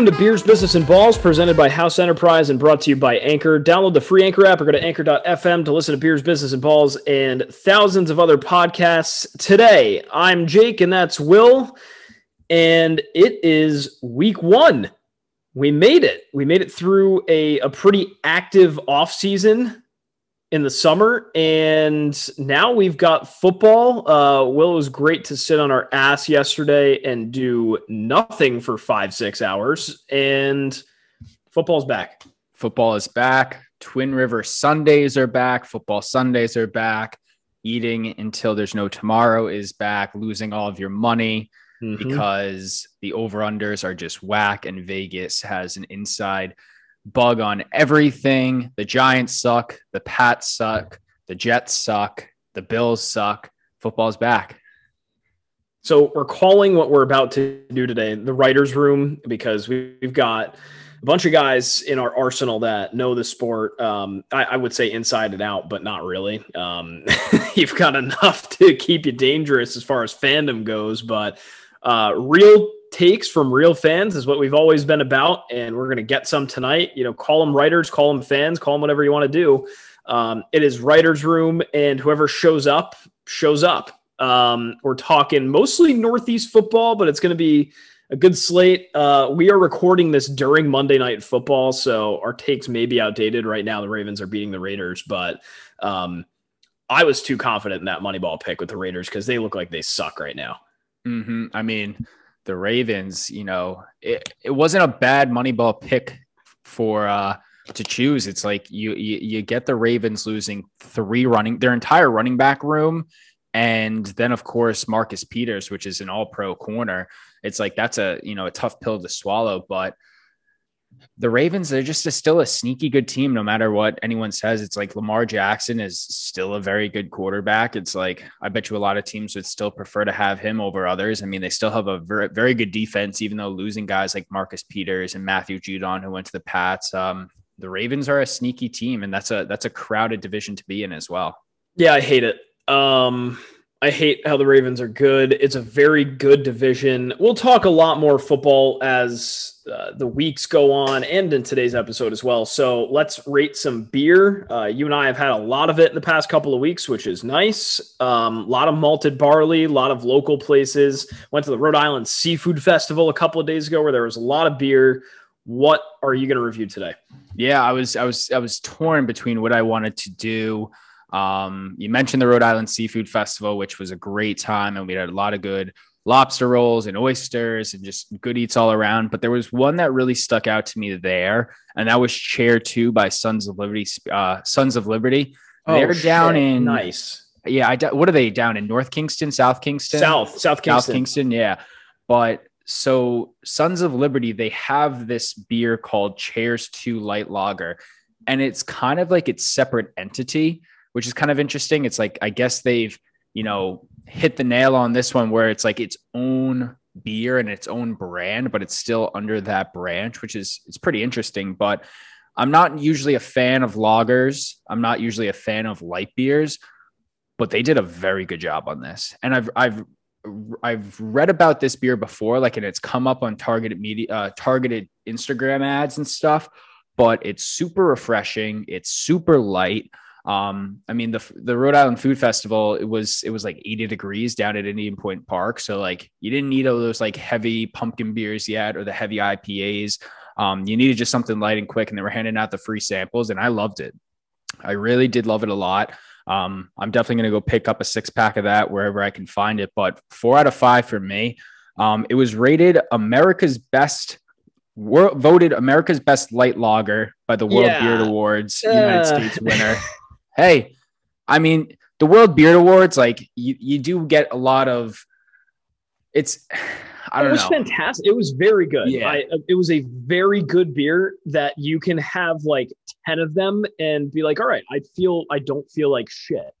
Welcome to Beers, Business, and Balls, presented by House Enterprise and brought to you by Anchor. Download the free Anchor app or go to anchor.fm to listen to Beers, Business, and Balls and thousands of other podcasts. Today, I'm Jake, and that's Will, and it is week one. We made it. We made it through a, a pretty active off season in the summer, and now we've got football. Uh, Will, it was great to sit on our ass yesterday and do nothing for five, six hours, and football's back. Football is back. Twin River Sundays are back. Football Sundays are back. Eating until there's no tomorrow is back. Losing all of your money mm-hmm. because the over unders are just whack, and Vegas has an inside bug on everything. The Giants suck. The Pats suck. The Jets suck. The Bills suck. Football's back. So we're calling what we're about to do today the writers' room because we've got a bunch of guys in our arsenal that know the sport. Um, I, I, would say inside and out, but not really. Um, you've got enough to keep you dangerous as far as fandom goes, but uh, real takes from real fans is what we've always been about, and we're going to get some tonight. You know, call them writers, call them fans, call them whatever you want to do. Um, it is writers' room, and whoever shows up shows up. Um, we're talking mostly Northeast football, but it's going to be a good slate. Uh, we are recording this during Monday Night Football, so our takes may be outdated right now. The Ravens are beating the Raiders, but um, I was too confident in that Moneyball pick with the Raiders because they look like they suck right now. Mm-hmm. I mean, the Ravens, you know, it, it wasn't a bad Moneyball pick for uh to choose. It's like you, you you get the Ravens losing three running their entire running back room, and then of course Marcus Peters, which is an All Pro corner. It's like that's a you know a tough pill to swallow, but the Ravens, they're just a, still a sneaky good team, no matter what anyone says. It's like Lamar Jackson is still a very good quarterback. It's like, I bet you a lot of teams would still prefer to have him over others. I mean, they still have a very, very good defense, even though losing guys like Marcus Peters and Matthew Judon, who went to the Pats. Um, the Ravens are a sneaky team, and that's a that's a crowded division to be in as well. Yeah, I hate it. Um, I hate how the Ravens are good. It's a very good division. We'll talk a lot more football as uh, the weeks go on and in today's episode as well. So let's rate some beer. Uh, you and I have had a lot of it in the past couple of weeks, which is nice. A um, lot of malted barley, a lot of local places. Went to the Rhode Island Seafood Festival a couple of days ago where there was a lot of beer. What are you going to review today? Yeah, I was I was I was torn between what I wanted to do. Um, you mentioned the Rhode Island Seafood Festival, which was a great time, and we had a lot of good lobster rolls and oysters and just good eats all around. But there was one that really stuck out to me there, and that was Chair Two by Sons of Liberty. Uh, Sons of Liberty. Oh, They're shit. down in nice. Yeah, I what are they down in North Kingstown, South Kingstown, South South Kingstown, South Kingstown? Yeah, but so Sons of Liberty, they have this beer called Chairs Two Light Lager, and it's kind of like its separate entity which is kind of interesting. It's like I guess they've you know hit the nail on this one where it's like its own beer and its own brand, but it's still under that branch, which is it's pretty interesting. But I'm not usually a fan of lagers. I'm not usually a fan of light beers, but they did a very good job on this. And I've I've I've read about this beer before, like, and it's come up on targeted media, uh, targeted Instagram ads and stuff. But it's super refreshing. It's super light. Um, I mean, the the Rhode Island Food Festival, it was it was like 80 degrees down at Indian Point Park. So like you didn't need all those like heavy pumpkin beers yet or the heavy IPAs. Um, you needed just something light and quick, and they were handing out the free samples, and I loved it. I really did love it a lot. Um, I'm definitely going to go pick up a six pack of that wherever I can find it. But four out of five for me. Um, it was rated America's best World, voted America's best light lager by the World yeah. Beer Awards, uh. United States winner hey, I mean, the World Beer Awards, like you, you do get a lot of it's I don't it was know. fantastic. It was very good. Yeah. I, uh, it was a very good beer that you can have like 10 of them and be like, all right, I feel, I don't feel like shit.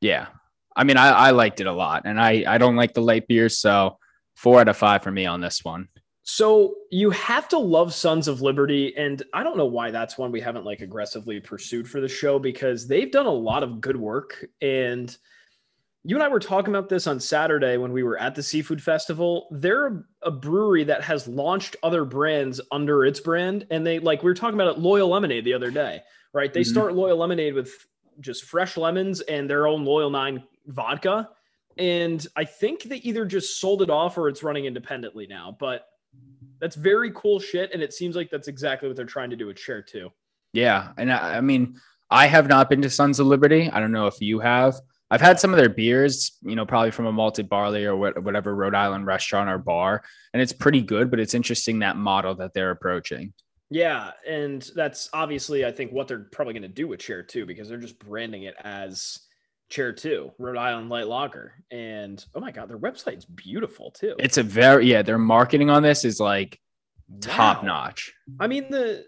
Yeah. I mean, I, I liked it a lot and I, I don't like the light beers. So four out of five for me on this one. So you have to love Sons of Liberty, and I don't know why that's one we haven't like aggressively pursued for the show because they've done a lot of good work. And you and I were talking about this on Saturday when we were at the seafood festival. They're a, brewery that has launched other brands under its brand, and they like we were talking about it, Loyal Lemonade the other day, right? They mm-hmm. start Loyal Lemonade with just fresh lemons and their own Loyal Nine vodka, and I think they either just sold it off or it's running independently now. But that's very cool shit, and it seems like that's exactly what they're trying to do with Chair Two. Yeah, and I, I mean, I have not been to Sons of Liberty. I don't know if you have. I've had some of their beers, you know, probably from a malted barley or whatever Rhode Island restaurant or bar, and it's pretty good. But it's interesting that model that they're approaching. Yeah, and that's obviously I think what they're probably going to do with Chair Two because they're just branding it as Chair Two, Rhode Island Light Lager, and oh my god, their website's beautiful too. It's a very yeah, their marketing on this is like wow. top notch. I mean the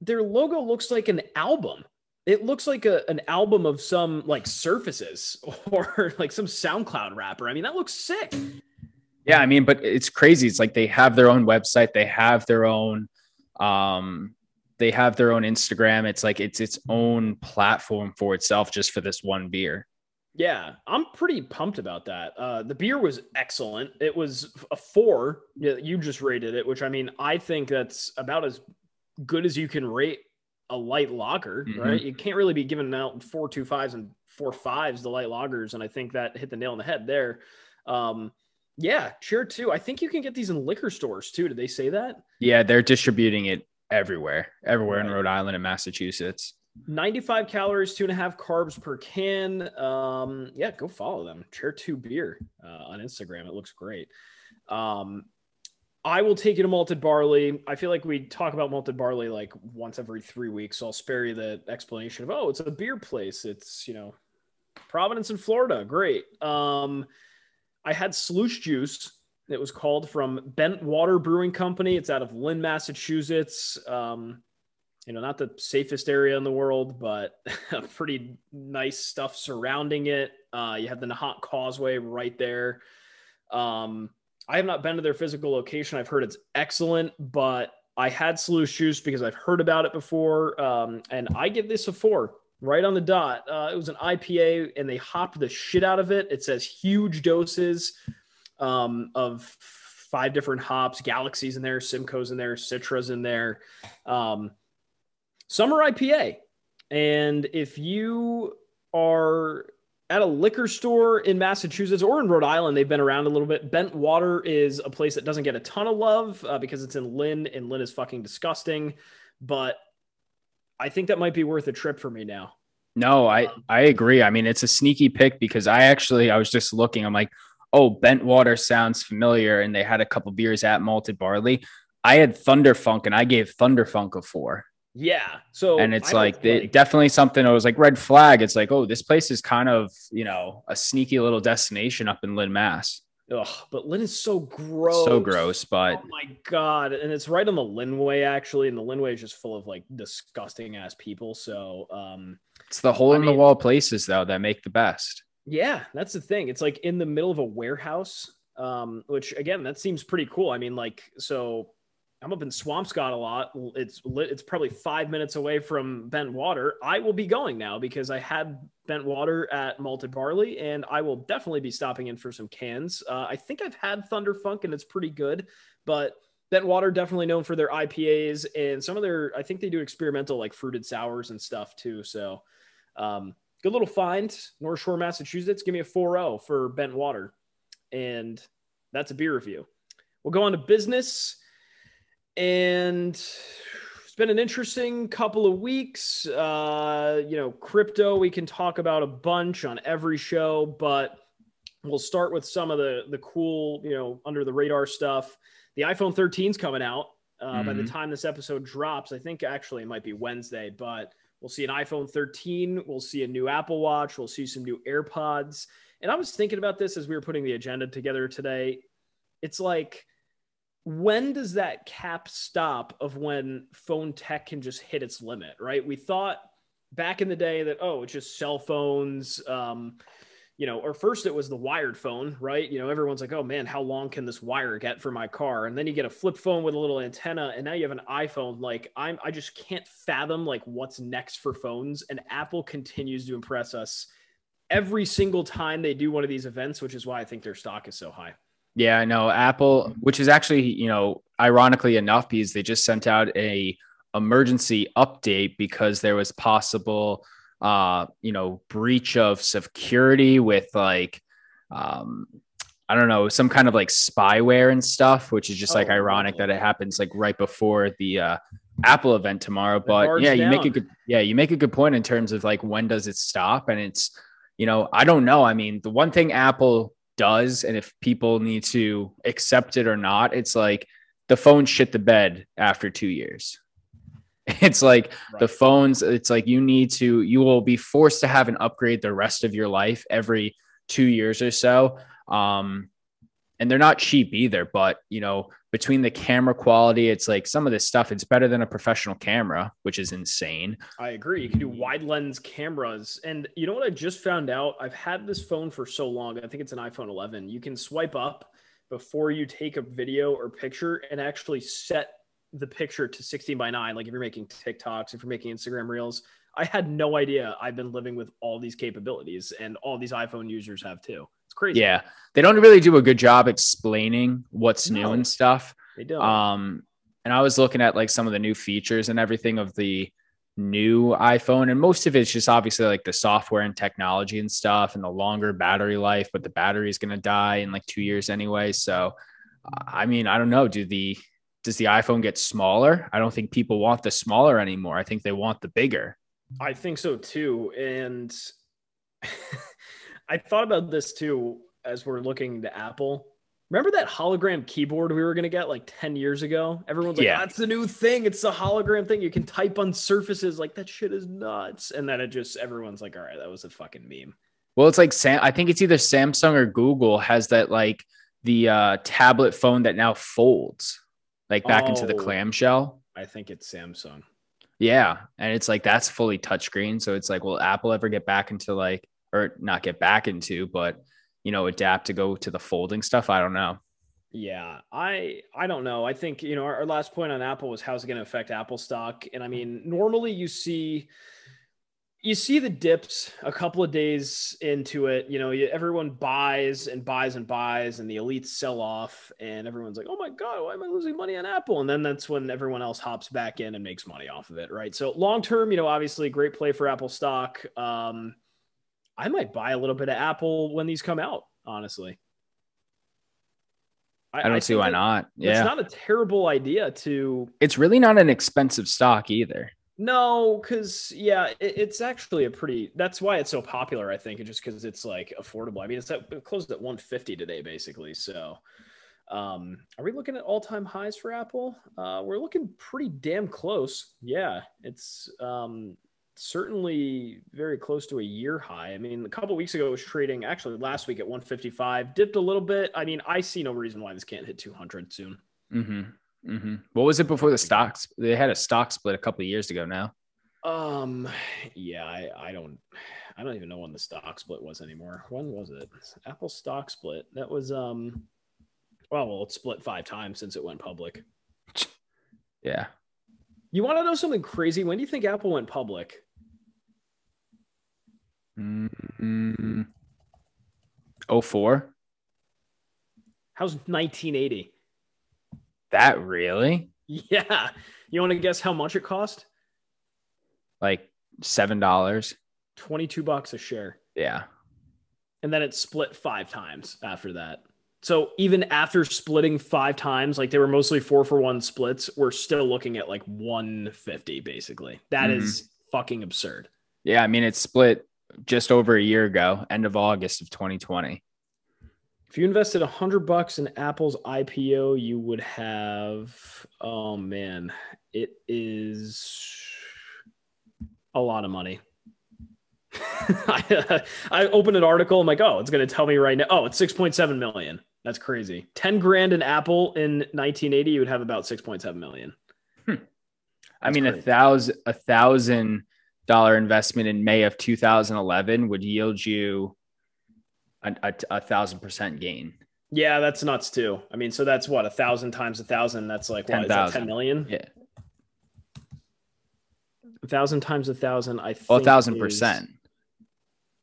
their logo looks like an album it looks like a, an album of some like surfaces or like some SoundCloud rapper. I mean, that looks sick. Yeah, I mean, but it's crazy. It's like they have their own website, they have their own um they have their own Instagram. It's like it's its own platform for itself just for this one beer. Yeah, I'm pretty pumped about that. Uh, the beer was excellent. It was a four. You just rated it, which I mean, I think that's about as good as you can rate a light lager, mm-hmm. right? You can't really be giving out four two fives and four fives the light lagers, and I think that hit the nail on the head there. Um, yeah, Chair Two. I think you can get these in liquor stores too. Did they say that? Yeah, they're distributing it everywhere, everywhere right. in Rhode Island and Massachusetts. 95 calories, two and a half carbs per can. Um, yeah, go follow them. Chair two beer uh, on Instagram. It looks great. Um, I will take you to malted barley. I feel like we talk about malted barley like once every three weeks. So I'll spare you the explanation of, oh, it's a beer place. It's, you know, Providence in Florida. Great. Um, I had sluice juice. It was called from Bent Water Brewing Company. It's out of Lynn, Massachusetts. Um, you know, not the safest area in the world, but pretty nice stuff surrounding it. Uh, you have the Nahant Causeway right there. Um, I have not been to their physical location. I've heard it's excellent, but I had Sluice Juice because I've heard about it before. Um, and I give this a four right on the dot. Uh, it was an IPA and they hopped the shit out of it. It says huge doses um, of five different hops, Galaxies in there, Simcoe's in there, Citra's in there. Um, summer IPA. And if you are at a liquor store in Massachusetts or in Rhode Island. They've been around a little bit. Bent Water is a place that doesn't get a ton of love uh, because it's in Lynn, and Lynn is fucking disgusting. But I think that might be worth a trip for me now. No, I I agree. I mean, it's a sneaky pick because I actually I was just looking. I'm like, oh, Bent Water sounds familiar, and they had a couple beers at Malted Barley. I had Thunderfunk, and I gave Thunderfunk a four. Yeah. So and it's like, like definitely something I was like red flag. It's like, oh, this place is kind of, you know, a sneaky little destination up in Lynn, Mass. Ugh, but Lynn is so gross. So gross, but oh my god. And it's right on the Lynnway, actually. And the Lynnway is just full of like disgusting ass people. So um it's the hole I in mean, the wall places though that make the best. Yeah, that's the thing. It's like in the middle of a warehouse. Um, which again, that seems pretty cool. I mean, like, so I'm up in Swampscott a lot. It's lit, it's probably five minutes away from Bent Water. I will be going now because I had Bent Water at Malted Barley, and I will definitely be stopping in for some cans. Uh, I think I've had Thunder Funk, and it's pretty good. But Bent Water definitely known for their IPAs and some of their. I think they do experimental like fruited sours and stuff too. So um, good little find, North Shore, Massachusetts. Give me a 4-0 for Bent Water, and that's a beer review. We'll go on to business and it's been an interesting couple of weeks. Uh, you know, crypto we can talk about a bunch on every show, but we'll start with some of the the cool, you know, under the radar stuff. The iPhone 13 is coming out. Uh, mm-hmm. By the mm-hmm. time this episode drops, I think actually it might be Wednesday, but we'll see an iPhone 13. We'll see a new Apple Watch. We'll see some new AirPods. And I was thinking about this as we were putting the agenda together today. It's like when does that cap stop of when phone tech can just hit its limit, right? We thought back in the day that, oh, it's just cell phones. Um, you know, or first it was the wired phone, right? You know, everyone's like, oh man, how long can this wire get for my car? And then you get a flip phone with a little antenna, and now you have an iPhone. Like, I'm, I just can't fathom like what's next for phones. And Apple continues to impress us every single time they do one of these events, which is why I think their stock is so high. Yeah, I know Apple, which is actually, you know, ironically enough, because they just sent out a emergency update because there was possible, uh, you know, breach of security with like, um, I don't know, some kind of like spyware and stuff, which is just like Oh, ironic wow. that it happens like right before the uh, Apple event tomorrow. But yeah, you make a good yeah, you make a good point in terms of like when does it stop? And it's you know, I don't know. I mean, the one thing Apple does, and if people need to accept it or not, it's like the phone shit the bed after two years. It's like the phones, it's like you need to, you will be forced to have an upgrade the rest of your life every two years or so. Um, and they're not cheap either, but you know, between the camera quality, it's like some of this stuff, it's better than a professional camera, which is insane. I agree. You can do wide lens cameras. And you know what I just found out? I've had this phone for so long. I think it's an iPhone 11. You can swipe up before you take a video or picture and actually set the picture to 16 by 9. Like if you're making TikToks, if you're making Instagram reels. I had no idea I've been living with all these capabilities and all these iPhone users have too. Crazy. Yeah. They don't really do a good job explaining what's new and stuff. They don't. Um, and I was looking at like some of the new features and everything of the new iPhone, and most of it's just obviously like the software and technology and stuff, and the longer battery life. But the battery is going to die in like two years anyway. So, I mean, I don't know. Do the does the iPhone get smaller? I don't think people want the smaller anymore. I think they want the bigger. I think so too. And I thought about this too as we're looking to Apple. Remember that hologram keyboard we were going to get like 10 years ago? Everyone's like, Yeah. that's the new thing. It's the hologram thing. You can type on surfaces. Like, that shit is nuts. And then it just, everyone's like, all right, that was a fucking meme. Well, it's like Sam. I think it's either Samsung or Google has that like the uh, tablet phone that now folds like back into the Oh. clamshell. I think it's Samsung. Yeah. And it's like that's fully touchscreen. So it's like, will Apple ever get back into like, or not get back into, but you know, adapt to go to the folding stuff? I don't know. Yeah, I I don't know. I think you know our, our last point on Apple was how's it going to affect Apple stock, and I mean normally you see you see the dips a couple of days into it. You know, you, everyone buys and buys and buys, and the elites sell off, and everyone's like, "Oh my god, why am I losing money on Apple?" And then that's when everyone else hops back in and makes money off of it, right? So long term, you know, obviously great play for Apple stock. Um, I might buy a little bit of Apple when these come out, honestly. I don't see why not. it's not a terrible idea to It's really not an expensive stock either. no because yeah it, it's actually a pretty that's why it's so popular i think just because it's like affordable i mean it's at, it closed at 150 today basically so um are we looking at all-time highs for apple uh we're looking pretty damn close yeah it's um certainly very close to a year high i mean a couple weeks ago it was trading actually last week at 155 dipped a little bit i mean i see no reason why this can't hit 200 soon Mm-hmm. Mm-hmm. What was it before the stocks? They had a stock split a couple of years ago now. Um, yeah, I, I don't, I don't even know when the stock split was anymore. When was it? Apple stock split. That was um, well, well, it split five times since it went public. Yeah. You want to know something crazy? When do you think Apple went public? Mm-hmm. Oh four. How's 1980? That really? Yeah, you want to guess how much it cost? Like seven dollars. 22 bucks a share. Yeah. and then it split five times after that. So even after splitting five times, like they were mostly four for one splits, we're still looking at like 150 basically. That is fucking absurd. Yeah. I mean, it split just over a year ago, end of August of 2020. If you invested a hundred bucks in Apple's IPO, you would have, oh man, it is a lot of money. I, I opened an article. I'm like, oh, it's going to tell me right now. Oh, it's 6.7 million. That's crazy. 10 grand in Apple in 1980, you would have about 6.7 million. Hmm. I That's mean, a thousand a thousand dollar investment in May of 2011 would yield you a, a, a thousand percent gain. Yeah, that's nuts too. I mean, so that's what a thousand times a thousand. That's like what is that, 10 million? Yeah. A thousand times a thousand. I think Well, a thousand is- percent.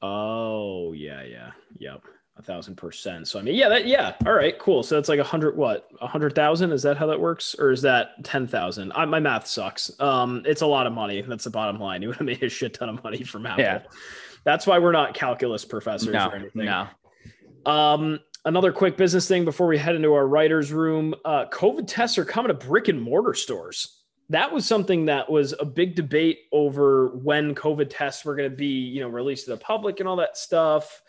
Oh yeah, yeah, yep, a thousand percent. So I mean, yeah, that yeah, all right, cool. So that's like a hundred what, a hundred thousand? Is that how that works, or is that ten thousand? My math sucks. Um, it's a lot of money. That's the bottom line. You would have made a shit ton of money from Apple. Yeah. That's why we're not calculus professors no, or anything. No. Um, another quick business thing before we head into our writers' room. Uh, COVID tests are coming to brick and mortar stores that was something that was a big debate over when COVID tests were going to be, you know, released to the public and all that stuff.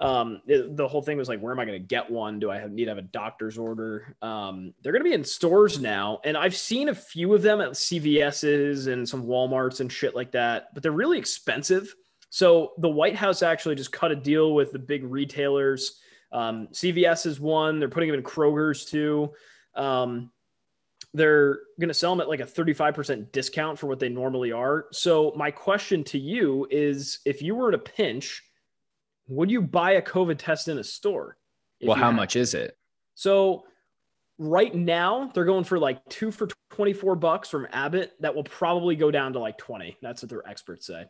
Um, it, the whole thing was like, where am I going to get one? Do I have, need to have a doctor's order? Um, they're going to be in stores now, and I've seen a few of them at CVS's and some WalMarts and shit like that, but they're really expensive. So the White House actually just cut a deal with the big retailers. Um, CVS is one. They're putting them in Kroger's too. Um, they're going to sell them at like a 35% discount for what they normally are. So, my question to you is if you were in a pinch, would you buy a COVID test in a store? Well, how much is it? So, right now, they're going for like two for 24 bucks from Abbott. That will probably go down to like 20. That's what their experts say.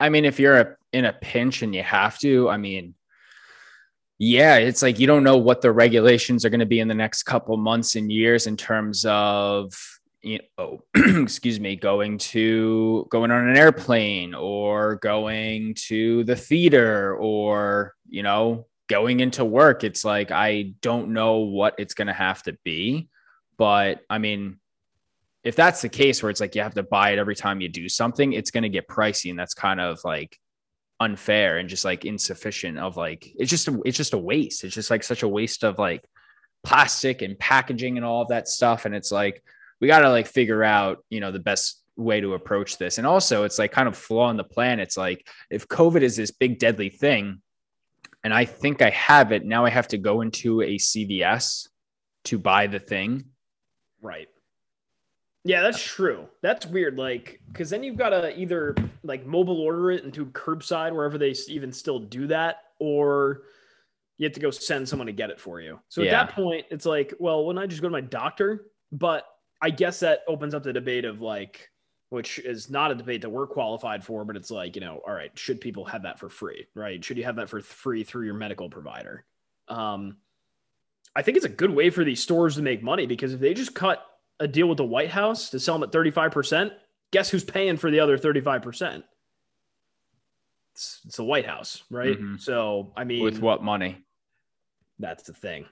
I mean, if you're a, in a pinch and you have to, I mean, yeah, it's like you don't know what the regulations are going to be in the next couple months and years in terms of you know, excuse me, going to going on an airplane or going to the theater or you know going into work. It's like I don't know what it's going to have to be, but I mean, if that's the case where it's like you have to buy it every time you do something, it's going to get pricey, and that's kind of like unfair and just like insufficient of like it's just a, it's just a waste it's just like such a waste of like plastic and packaging and all of that stuff and it's like we got to like figure out you know the best way to approach this and also it's like kind of flaw in the plan it's like if covid is this big deadly thing and i think i have it now i have to go into a cvs to buy the thing right yeah, that's true. That's weird. Like, because then you've got to either like mobile order it into curbside wherever they even still do that, or you have to go send someone to get it for you. So yeah. at that point, it's like, well, wouldn't I just go to my doctor? But I guess that opens up the debate of like, which is not a debate that we're qualified for, but it's like, you know, all right, should people have that for free? Right? Should you have that for free through your medical provider? Um, I think it's a good way for these stores to make money because if they just cut a deal with the White House to sell them at 35%, guess who's paying for the other 35%? It's, it's the White House, right? Mm-hmm. So, I mean, with what money? That's the thing.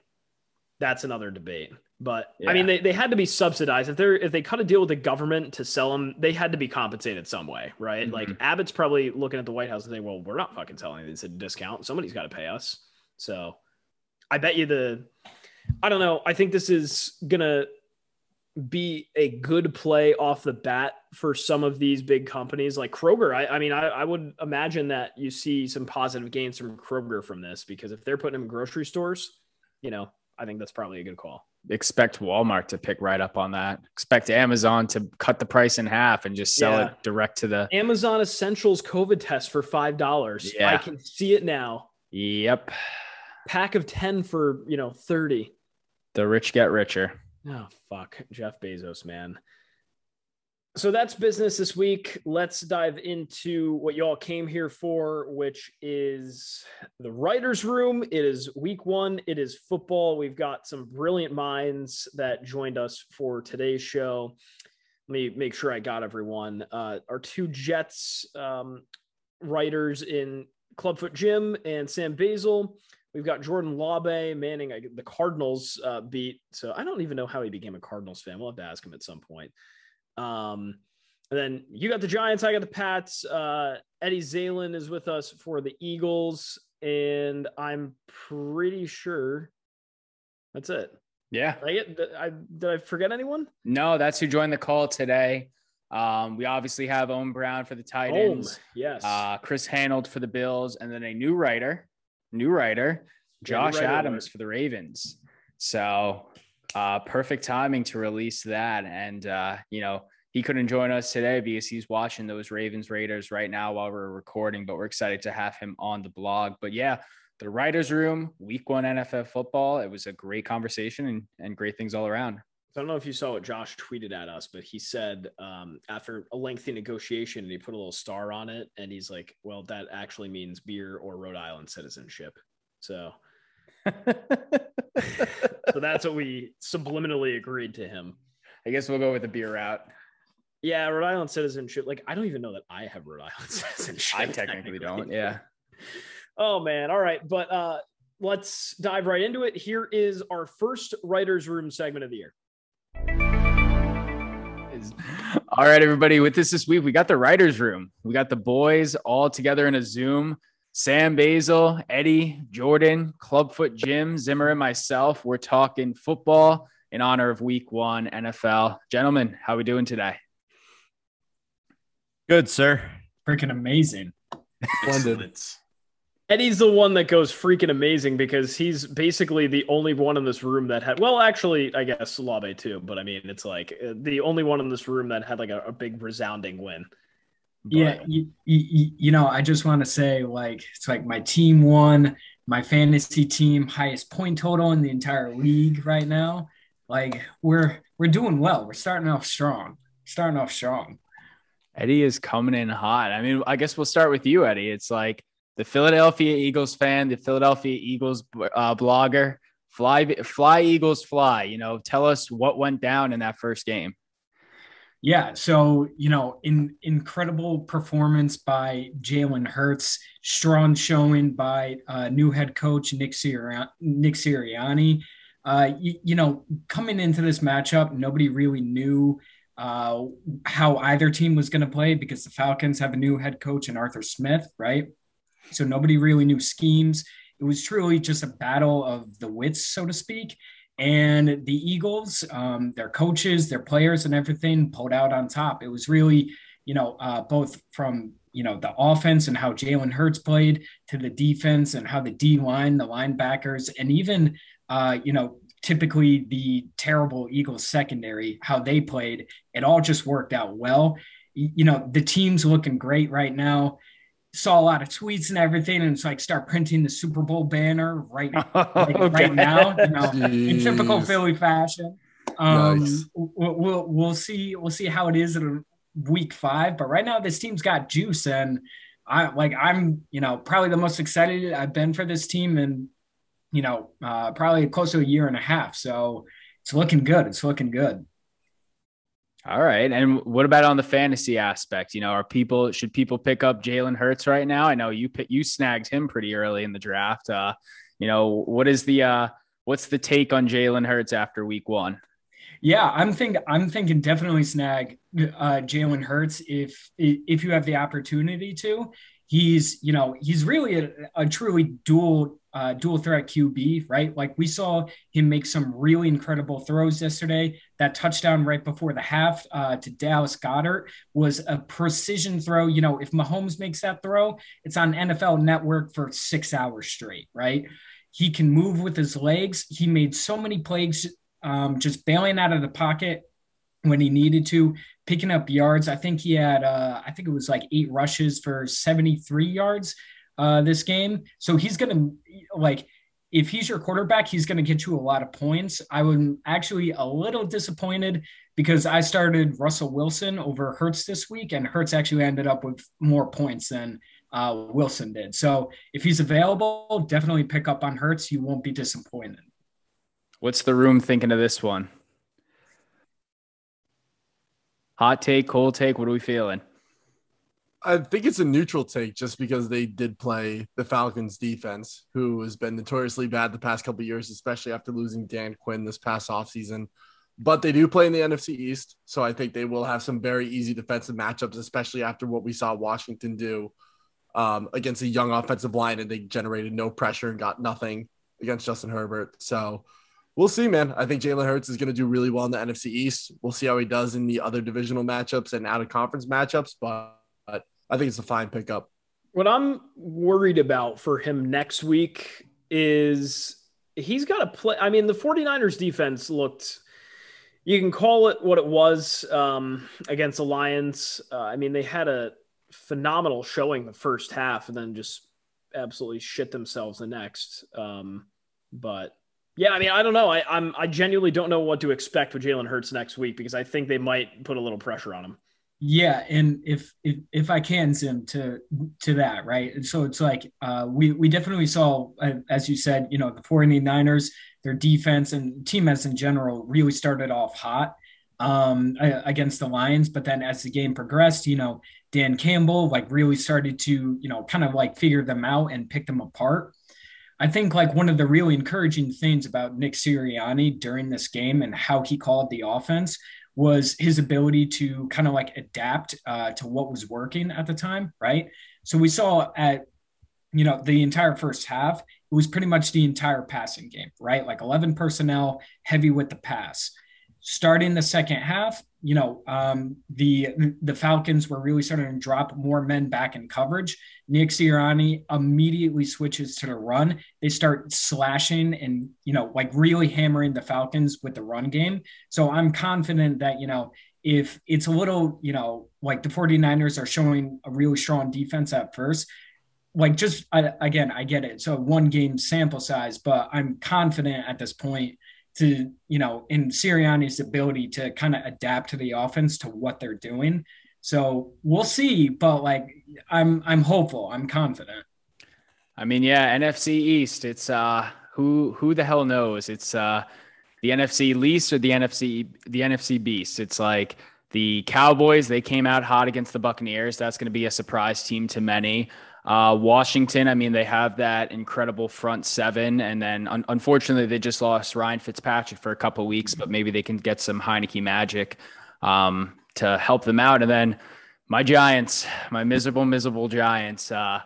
That's another debate. But yeah. I mean, they, they had to be subsidized. If they're if they cut a deal with the government to sell them, they had to be compensated some way, right? Mm-hmm. Like Abbott's probably looking at the White House and saying, "Well, we're not fucking selling these at a discount. Somebody's got to pay us." So, I bet you the, I don't know. I think this is gonna be a good play off the bat for some of these big companies like Kroger. I, I mean, I, I, would imagine that you see some positive gains from Kroger from this because if they're putting them in grocery stores, you know, I think that's probably a good call. Expect Walmart to pick right up on that. Expect Amazon to cut the price in half and just sell yeah. it direct to the Amazon Essentials COVID test for five dollars. Yeah. I can see it now. Yep. Pack of 10 for, you know, 30. The rich get richer. Oh fuck, Jeff Bezos, man. So that's business this week. Let's dive into what y'all came here for, which is the writers' room. It is week one. It is football. We've got some brilliant minds that joined us for today's show. Let me make sure I got everyone. Uh, our two Jets um, writers in Clubfoot Jim and Sam Basel. We've got Jordan Laube manning the Cardinals uh, beat. So I don't even know how he became a Cardinals fan. We'll have to ask him at some point. Um, and then you got the Giants. I got the Pats. Uh, Eddie Szalan is with us for the Eagles. And I'm pretty sure that's it. Yeah. Did I, get, did I, did I forget anyone? No, that's who joined the call today. Um, we obviously have Owen Brown for the Titans. yes. Uh, Chris Hanold for the Bills, and then a new writer new writer, Josh yeah, Adams for the Ravens. So uh, perfect timing to release that. And, uh, you know, he couldn't join us today because he's watching those Ravens Raiders right now while we're recording, but we're excited to have him on the blog. But yeah, the writer's room, week one NFL football. It was a great conversation and, and great things all around. I don't know if you saw what Josh tweeted at us, but he said um, after a lengthy negotiation, he put a little star on it, and he's like, "Well, that actually means beer or Rhode Island citizenship." So, so that's what we subliminally agreed to him. I guess we'll go with the beer route. Yeah, Rhode Island citizenship. Like, I don't even know that I have Rhode Island citizenship. I technically don't. Yeah. Oh man. All right, but uh, let's dive right into it. Here is our first writers' room segment of the year. All right, everybody. With this this week, we got the writers' room. We got the boys all together in a Zoom. Sam Basel, Eddie, Jordan, Clubfoot Jim, Zimmer, and myself. We're talking football in honor of Week One NFL. Gentlemen, how we doing today? Good, sir. Freaking amazing. Splendid. Eddie's the one that goes freaking amazing because he's basically the only one in this room that had, well, actually, I guess Laube too, but I mean, it's like uh, the only one in this room that had like a, a big resounding win. But, yeah. You, you, you know, I just want to say, like, it's like my team won, my fantasy team, highest point total in the entire league right now. Like, we're, we're doing well. We're starting off strong, starting off strong. Eddie is coming in hot. I mean, I guess we'll start with you, Eddie. It's like, the Philadelphia Eagles fan, the Philadelphia Eagles uh, blogger. Fly, fly, Eagles, fly. You know, tell us what went down in that first game. Yeah, so you know, in incredible performance by Jalen Hurts, strong showing by uh, new head coach Nick Sirianni. Nick Sirianni. Uh, you, you, know, coming into this matchup, nobody really knew uh, how either team was going to play because the Falcons have a new head coach and Arthur Smith, right? So nobody really knew schemes. It was truly just a battle of the wits, so to speak. And the Eagles, um, their coaches, their players, and everything pulled out on top. It was really, you know, uh, both from you know the offense and how Jalen Hurts played to the defense and how the D line, the linebackers, and even uh, you know typically the terrible Eagles secondary, how they played. It all just worked out well. You know the team's looking great right now saw a lot of tweets and everything, and it's like start printing the Super Bowl banner right, like, okay. right now, you know, in typical Philly fashion. Um, nice. we'll, we'll, we'll see we'll see how it is in week five, but right now this team's got juice, and I like I'm you know probably the most excited I've been for this team in you know uh, probably close to a year and a half. So it's looking good. It's looking good. All right. And what about on the fantasy aspect? You know, are people should people pick up Jalen Hurts right now? I know you you snagged him pretty early in the draft. Uh, you know, what is the uh what's the take on Jalen Hurts after week one? Yeah, I'm think I'm thinking definitely snag uh, Jalen Hurts if if you have the opportunity to. He's you know he's really a, a truly dual uh, dual threat QB, right? Like we saw him make some really incredible throws yesterday. That touchdown right before the half uh, to Dallas Goedert was a precision throw. You know, if Mahomes makes that throw, it's on NFL Network for six hours straight, right? He can move with his legs. He made so many plays um, just bailing out of the pocket when he needed to, picking up yards. I think he had, uh, I think it was like eight rushes for 73 yards uh, this game. So he's going to like if he's your quarterback, he's going to get you a lot of points. I was actually a little disappointed because I started Russell Wilson over Hurts this week, and Hurts actually ended up with more points than uh, Wilson did. So if he's available, definitely pick up on Hurts. You won't be disappointed. What's the room thinking of this one? Hot take, cold take. What are we feeling? I think it's a neutral take just because they did play the Falcons defense, who has been notoriously bad the past couple years, especially after losing Dan Quinn this past offseason. But they do play in the NFC East. So I think they will have some very easy defensive matchups, especially after what we saw Washington do um, against a young offensive line and they generated no pressure and got nothing against Justin Herbert. So we'll see, man. I think Jalen Hurts is going to do really well in the NFC East. We'll see how he does in the other divisional matchups and out of conference matchups. But I think it's a fine pickup. What I'm worried about for him next week is he's got to play. I mean, the 49ers defense looked, you can call it what it was um, against the Lions. Uh, I mean, they had a phenomenal showing the first half and then just absolutely shit themselves the next. Um, but Yeah, I mean, I don't know. I, I'm I genuinely don't know what to expect with Jalen Hurts next week because I think they might put a little pressure on him. Yeah, and if if if I can Zim to to that, right? So it's like uh, we we definitely saw, uh, as you said, you know, the 49ers, their defense and team as in general really started off hot um, against the Lions, but then as the game progressed, you know, Dan Campbell like really started to you know kind of like figure them out and pick them apart. I think like one of the really encouraging things about Nick Sirianni during this game and how he called the offense was his ability to kind of like adapt uh, to what was working at the time, right? So we saw at you know the entire first half, it was pretty much the entire passing game, right? Like 11 personnel, heavy with the pass starting the second half, you know, um, the the Falcons were really starting to drop more men back in coverage. Nick Sirianni immediately switches to the run. They start slashing and you know, like really hammering the Falcons with the run game. So I'm confident that you know, if it's a little, you know, like the 49ers are showing a really strong defense at first, like just I, again, I get it. So one game sample size, but I'm confident at this point to you know in Sirianni's ability to kind of adapt to the offense to what they're doing. So we'll see, but like I'm I'm hopeful, I'm confident. I mean, yeah, NFC East. It's uh who who the hell knows? It's uh the NFC least or the NFC the NFC beast. It's like the Cowboys, they came out hot against the Buccaneers. That's going to be a surprise team to many. Uh, Washington, I mean, they have that incredible front seven, and then un- unfortunately they just lost Ryan Fitzpatrick for a couple weeks, but maybe they can get some Heinicke magic um, to help them out. And then my Giants, my miserable, miserable Giants. Uh,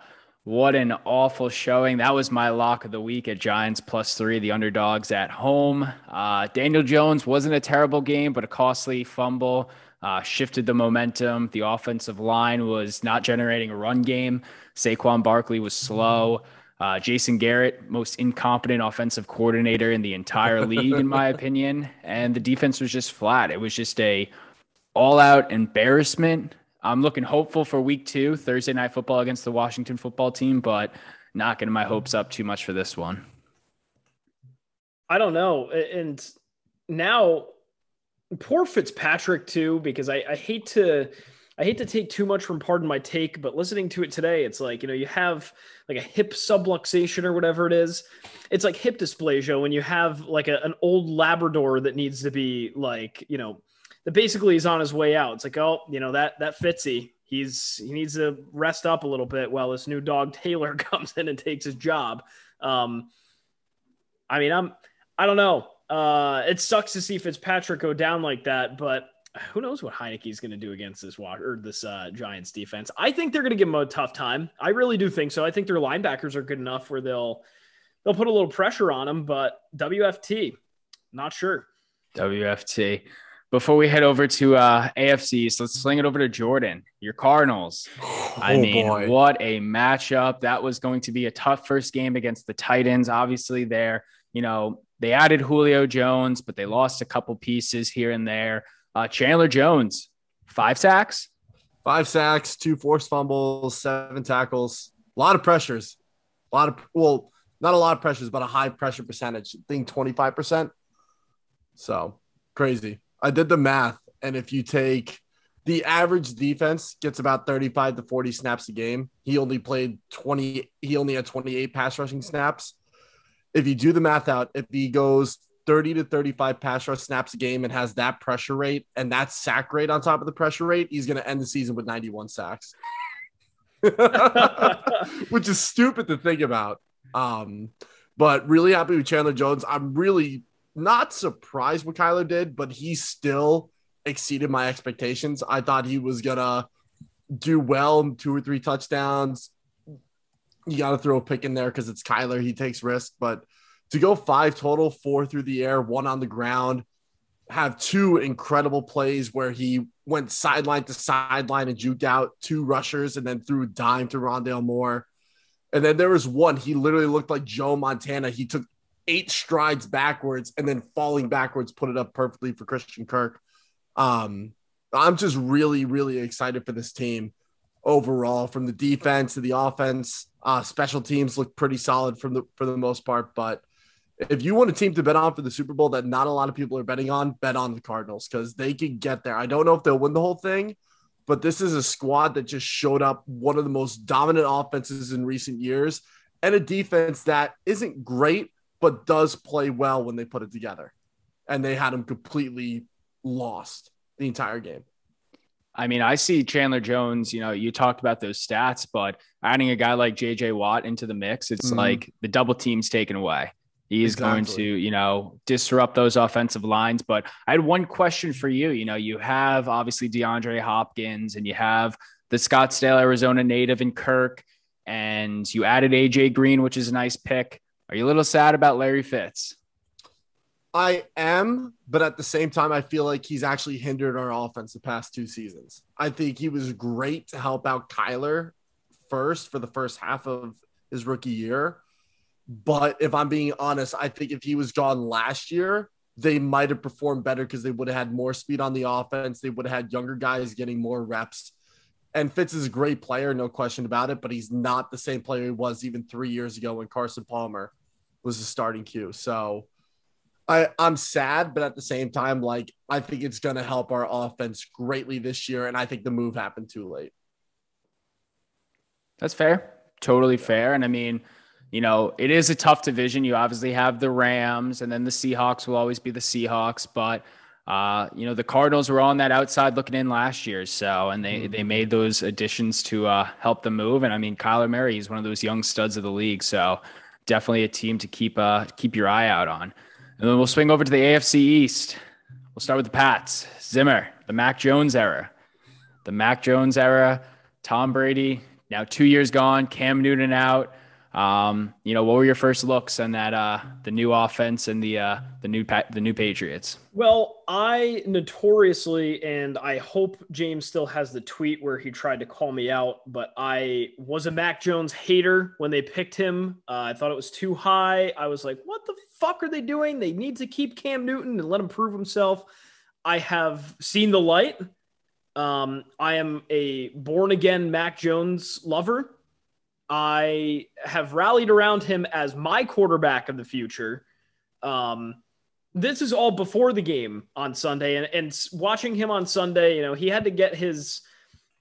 what an awful showing. That was my lock of the week at Giants plus three, the underdogs at home. Uh, Daniel Jones wasn't a terrible game, but a costly fumble uh, shifted the momentum. The offensive line was not generating a run game. Saquon Barkley was slow. Uh, Jason Garrett, most incompetent offensive coordinator in the entire league, in my opinion. And the defense was just flat. It was just a all-out embarrassment. I'm looking hopeful for week two, Thursday night football against the Washington football team, but not getting my hopes up too much for this one. I don't know. And now poor Fitzpatrick too, because I, I hate to I hate to take too much from pardon my take, but listening to it today, it's like, you know, you have like a hip subluxation or whatever it is. It's like hip dysplasia when you have like a, an old Labrador that needs to be like, you know, that basically is on his way out. It's like, oh, you know, that that Fitzy, he's he needs to rest up a little bit while this new dog Taylor comes in and takes his job. Um, I mean, I'm I don't know. Uh, it sucks to see Fitzpatrick go down like that, but who knows what is going to do against this or this uh, Giants defense? I think they're going to give him a tough time. I really do think so. I think their linebackers are good enough where they'll they'll put a little pressure on them. But WFT, not sure. WFT. Before we head over to uh, AFCs, let's sling it over to Jordan. Your Cardinals. Oh, I mean, boy. what a matchup! That was going to be a tough first game against the Titans. Obviously, there, you know, they added Julio Jones, but they lost a couple pieces here and there. Uh, Chandler Jones, five sacks, five sacks, two forced fumbles, seven tackles, a lot of pressures, a lot of well, not a lot of pressures, but a high pressure percentage. I think twenty five percent. So crazy. I did the math, and if you take the average defense gets about 35 to 40 snaps a game. He only played 20, he only had 28 pass rushing snaps if you do the math out, if he goes 30 to 35 pass rush snaps a game and has that pressure rate and that sack rate on top of the pressure rate, he's going to end the season with 91 sacks, which is stupid to think about. Um, but really happy with Chandler Jones. I'm really not surprised what Kyler did, but he still exceeded my expectations. I thought he was going to do well, two or three touchdowns, you got to throw a pick in there because it's Kyler. He takes risk, but to go five total, four through the air, one on the ground, have two incredible plays where he went sideline to sideline and juked out two rushers and then threw a dime to Rondale Moore. And then there was one, he literally looked like Joe Montana. He took eight strides backwards and then falling backwards, put it up perfectly for Christian Kirk. Um, I'm just really, really excited for this team overall from the defense to the offense. Uh, special teams look pretty solid from the for the most part, but If you want a team to bet on for the Super Bowl that not a lot of people are betting on, bet on the Cardinals because they can get there. I don't know if they'll win the whole thing, but this is a squad that just showed up one of the most dominant offenses in recent years and a defense that isn't great, but does play well when they put it together. And they had them completely lost the entire game. I mean, I see Chandler Jones, you know, you talked about those stats, but adding a guy like JJ Watt into the mix, it's mm-hmm. like the double team's taken away. He's exactly. going to, you know, disrupt those offensive lines. But I had one question for you. You know, you have obviously DeAndre Hopkins and you have the Scottsdale, Arizona native in Kirk, and you added AJ Green, which is a nice pick. Are you a little sad about Larry Fitz? I am, but at the same time, I feel like he's actually hindered our offense the past two seasons. I think he was great to help out Kyler first for the first half of his rookie year. But if I'm being honest, I think if he was gone last year, they might have performed better because they would have had more speed on the offense. They would have had younger guys getting more reps. And Fitz is a great player, no question about it, but he's not the same player he was even three years ago when Carson Palmer was the starting Q. So I, I'm sad, but at the same time, like I think it's to help our offense greatly this year, and I think the move happened too late. That's fair, totally fair, and I mean, you know, it is a tough division. You obviously have the Rams, and then the Seahawks will always be the Seahawks, but uh, you know, the Cardinals were on that outside looking in last year, so and they mm-hmm. they made those additions to uh, help them move. And I mean, Kyler Murray is one of those young studs of the league, so definitely a team to keep uh keep your eye out on. And then we'll swing over to the AFC East. We'll start with the Pats. Zimmer, the Mac Jones era. The Mac Jones era, Tom Brady, now two years gone, Cam Newton out. Um, you know, what were your first looks on that uh, the new offense and the uh, the new the new Patriots? Well, I notoriously, and I hope James still has the tweet where he tried to call me out, but I was a Mac Jones hater when they picked him. Uh, I thought it was too high. I was like, what the fuck are they doing? They need to keep Cam Newton and let him prove himself. I have seen the light. Um, I am a born again Mac Jones lover. I have rallied around him as my quarterback of the future. Um, this is all before the game on Sunday, and, and watching him on Sunday, you know, he had to get his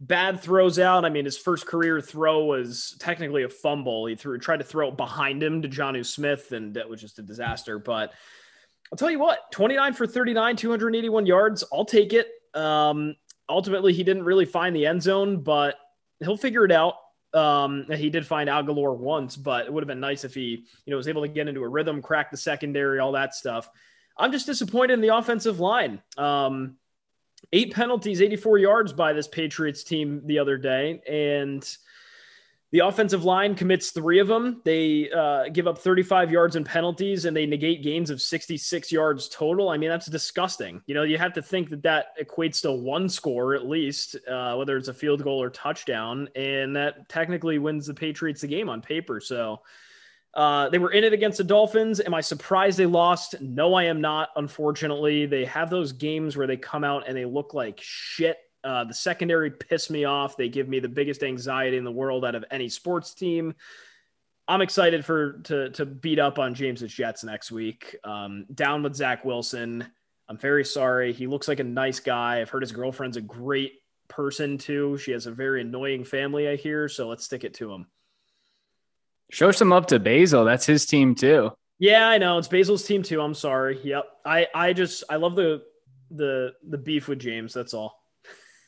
bad throws out. I mean, his first career throw was technically a fumble. He threw tried to throw it behind him to Jonnu Smith, and that was just a disaster. But I'll tell you what, 29 for 39, 281 yards. I'll take it. Um, ultimately, he didn't really find the end zone, but he'll figure it out. Um, he did find Agholor once, but it would have been nice if he, you know, was able to get into a rhythm, crack the secondary, all that stuff. I'm just disappointed in the offensive line. Um, eight penalties, 84 yards by this Patriots team the other day, and the offensive line commits three of them. They uh, give up 35 yards in penalties and they negate gains of 66 yards total. I mean, that's disgusting. You know, you have to think that that equates to one score at least, uh, whether it's a field goal or touchdown. And that technically wins the Patriots the game on paper. So uh, they were in it against the Dolphins. Am I surprised they lost? No, I am not, unfortunately. They have those games where they come out and they look like shit uh, the secondary pissed me off. They give me the biggest anxiety in the world out of any sports team. I'm excited for to to beat up on James's Jets next week. Um, down with Zach Wilson. I'm very sorry. He looks like a nice guy. I've heard his girlfriend's a great person too. She has a very annoying family, I hear. So let's stick it to him. Show some up to Basel. That's his team too. Yeah, I know. It's Basel's team too. I'm sorry. Yep. I I just I love the the the beef with James. That's all.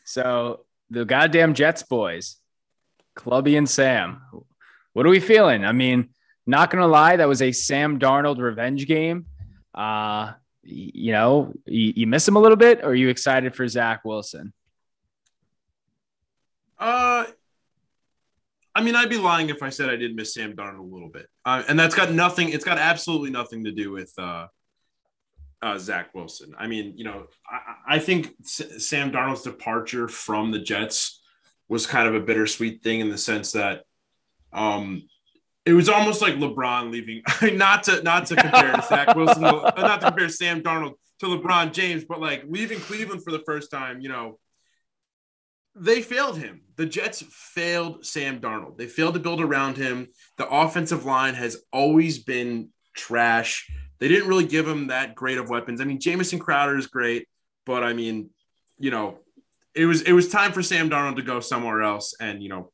So the goddamn Jets boys, Clubby and Sam. What are we feeling? I mean, not gonna lie, that was a Sam Darnold revenge game. Uh, you know, you, you miss him a little bit, or are you excited for Zach Wilson? Uh, I mean, I'd be lying if I said I did miss Sam Darnold a little bit, uh, and that's got nothing. It's got absolutely nothing to do with uh, uh, Zach Wilson. I mean, you know, I, I think S- Sam Darnold's departure from the Jets was kind of a bittersweet thing in the sense that um, it was almost like LeBron leaving. not to not to compare Zach Wilson, uh, not to compare Sam Darnold to LeBron James, but like leaving Cleveland for the first time. You know, they failed him. The Jets failed Sam Darnold. They failed to build around him. The offensive line has always been trash. They didn't really give him that great of weapons. I mean, Jamison Crowder is great, but I mean, you know, it was it was time for Sam Darnold to go somewhere else and you know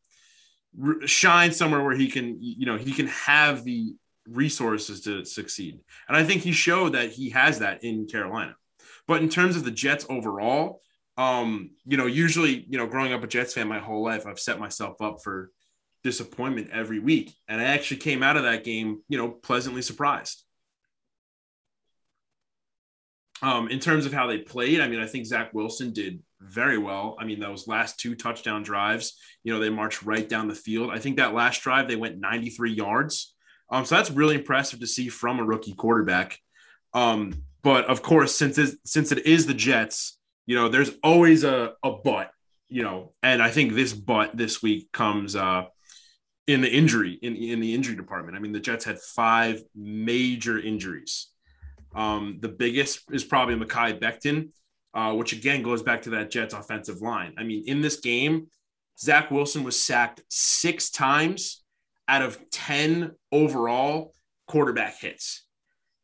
shine somewhere where he can you know he can have the resources to succeed. And I think he showed that he has that in Carolina. But in terms of the Jets overall, um, you know, usually, you know, growing up a Jets fan my whole life, I've set myself up for disappointment every week. And I actually came out of that game, you know, pleasantly surprised. Um, in terms of how they played, I mean, I think Zach Wilson did very well. I mean, those last two touchdown drives, you know, they marched right down the field. I think that last drive they went 93 yards. Um, so that's really impressive to see from a rookie quarterback. Um, but of course, since it, since it is the Jets, you know, there's always a, a but, you know, and I think this but this week comes uh, in the injury in, in the injury department. I mean, the Jets had five major injuries. Um, the biggest is probably Mekhi Becton, uh, which again goes back to that Jets offensive line. I mean, in this game, Zach Wilson was sacked six times out of 10 overall quarterback hits.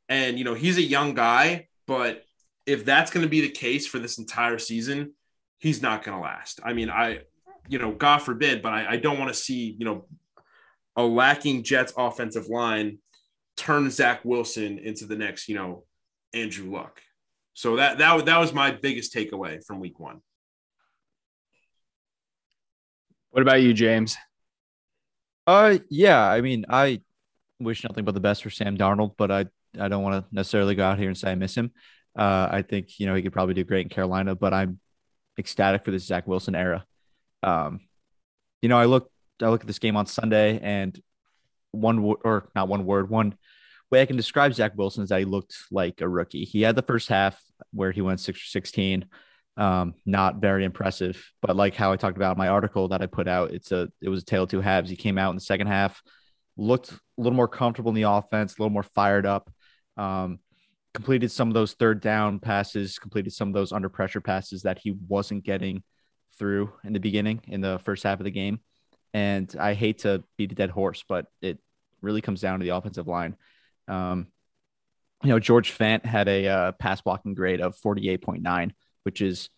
And, you know, he's a young guy, but if that's going to be the case for this entire season, he's not going to last. I mean, I, you know, God forbid, but I, I don't want to see, you know, a lacking Jets offensive line turn Zach Wilson into the next, you know, Andrew Luck. So that that that was my biggest takeaway from Week One. What about you, James? Uh, yeah. I mean, I wish nothing but the best for Sam Darnold, but I I don't want to necessarily go out here and say I miss him. Uh, I think you know he could probably do great in Carolina, but I'm ecstatic for this Zach Wilson era. Um, you know, I look I look at this game on Sunday, and one word or not one word, one way I can describe Zach Wilson is that he looked like a rookie. He had the first half where he went six or sixteen, um, not very impressive, but like how I talked about my article that I put out, it's a it was a tale of two halves. He came out in the second half, looked a little more comfortable in the offense, a little more fired up. Um, completed some of those third down passes, completed some of those under pressure passes that he wasn't getting through in the beginning in the first half of the game. And I hate to beat a dead horse, but it really comes down to the offensive line. Um, you know, George Fant had a uh, pass blocking grade of 48.9, which is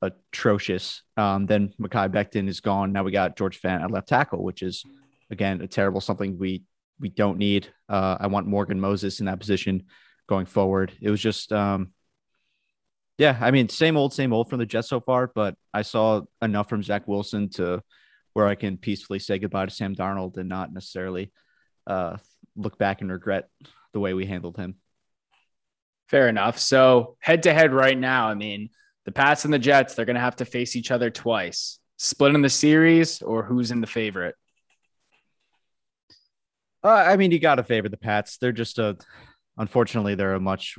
atrocious. Um, then Mekhi Becton is gone. Now we got George Fant at left tackle, which is again a terrible something we we don't need. Uh, I want Morgan Moses in that position going forward. It was just, um, yeah, I mean, same old, same old from the Jets so far, but I saw enough from Zach Wilson to where I can peacefully say goodbye to Sam Darnold and not necessarily uh, look back and regret the way we handled him. Fair enough. So head to head right now, I mean, the Pats and the Jets, they're going to have to face each other twice. Split in the series or who's in the favorite? Uh, I mean, you got to favor the Pats. They're just a Unfortunately, they're a much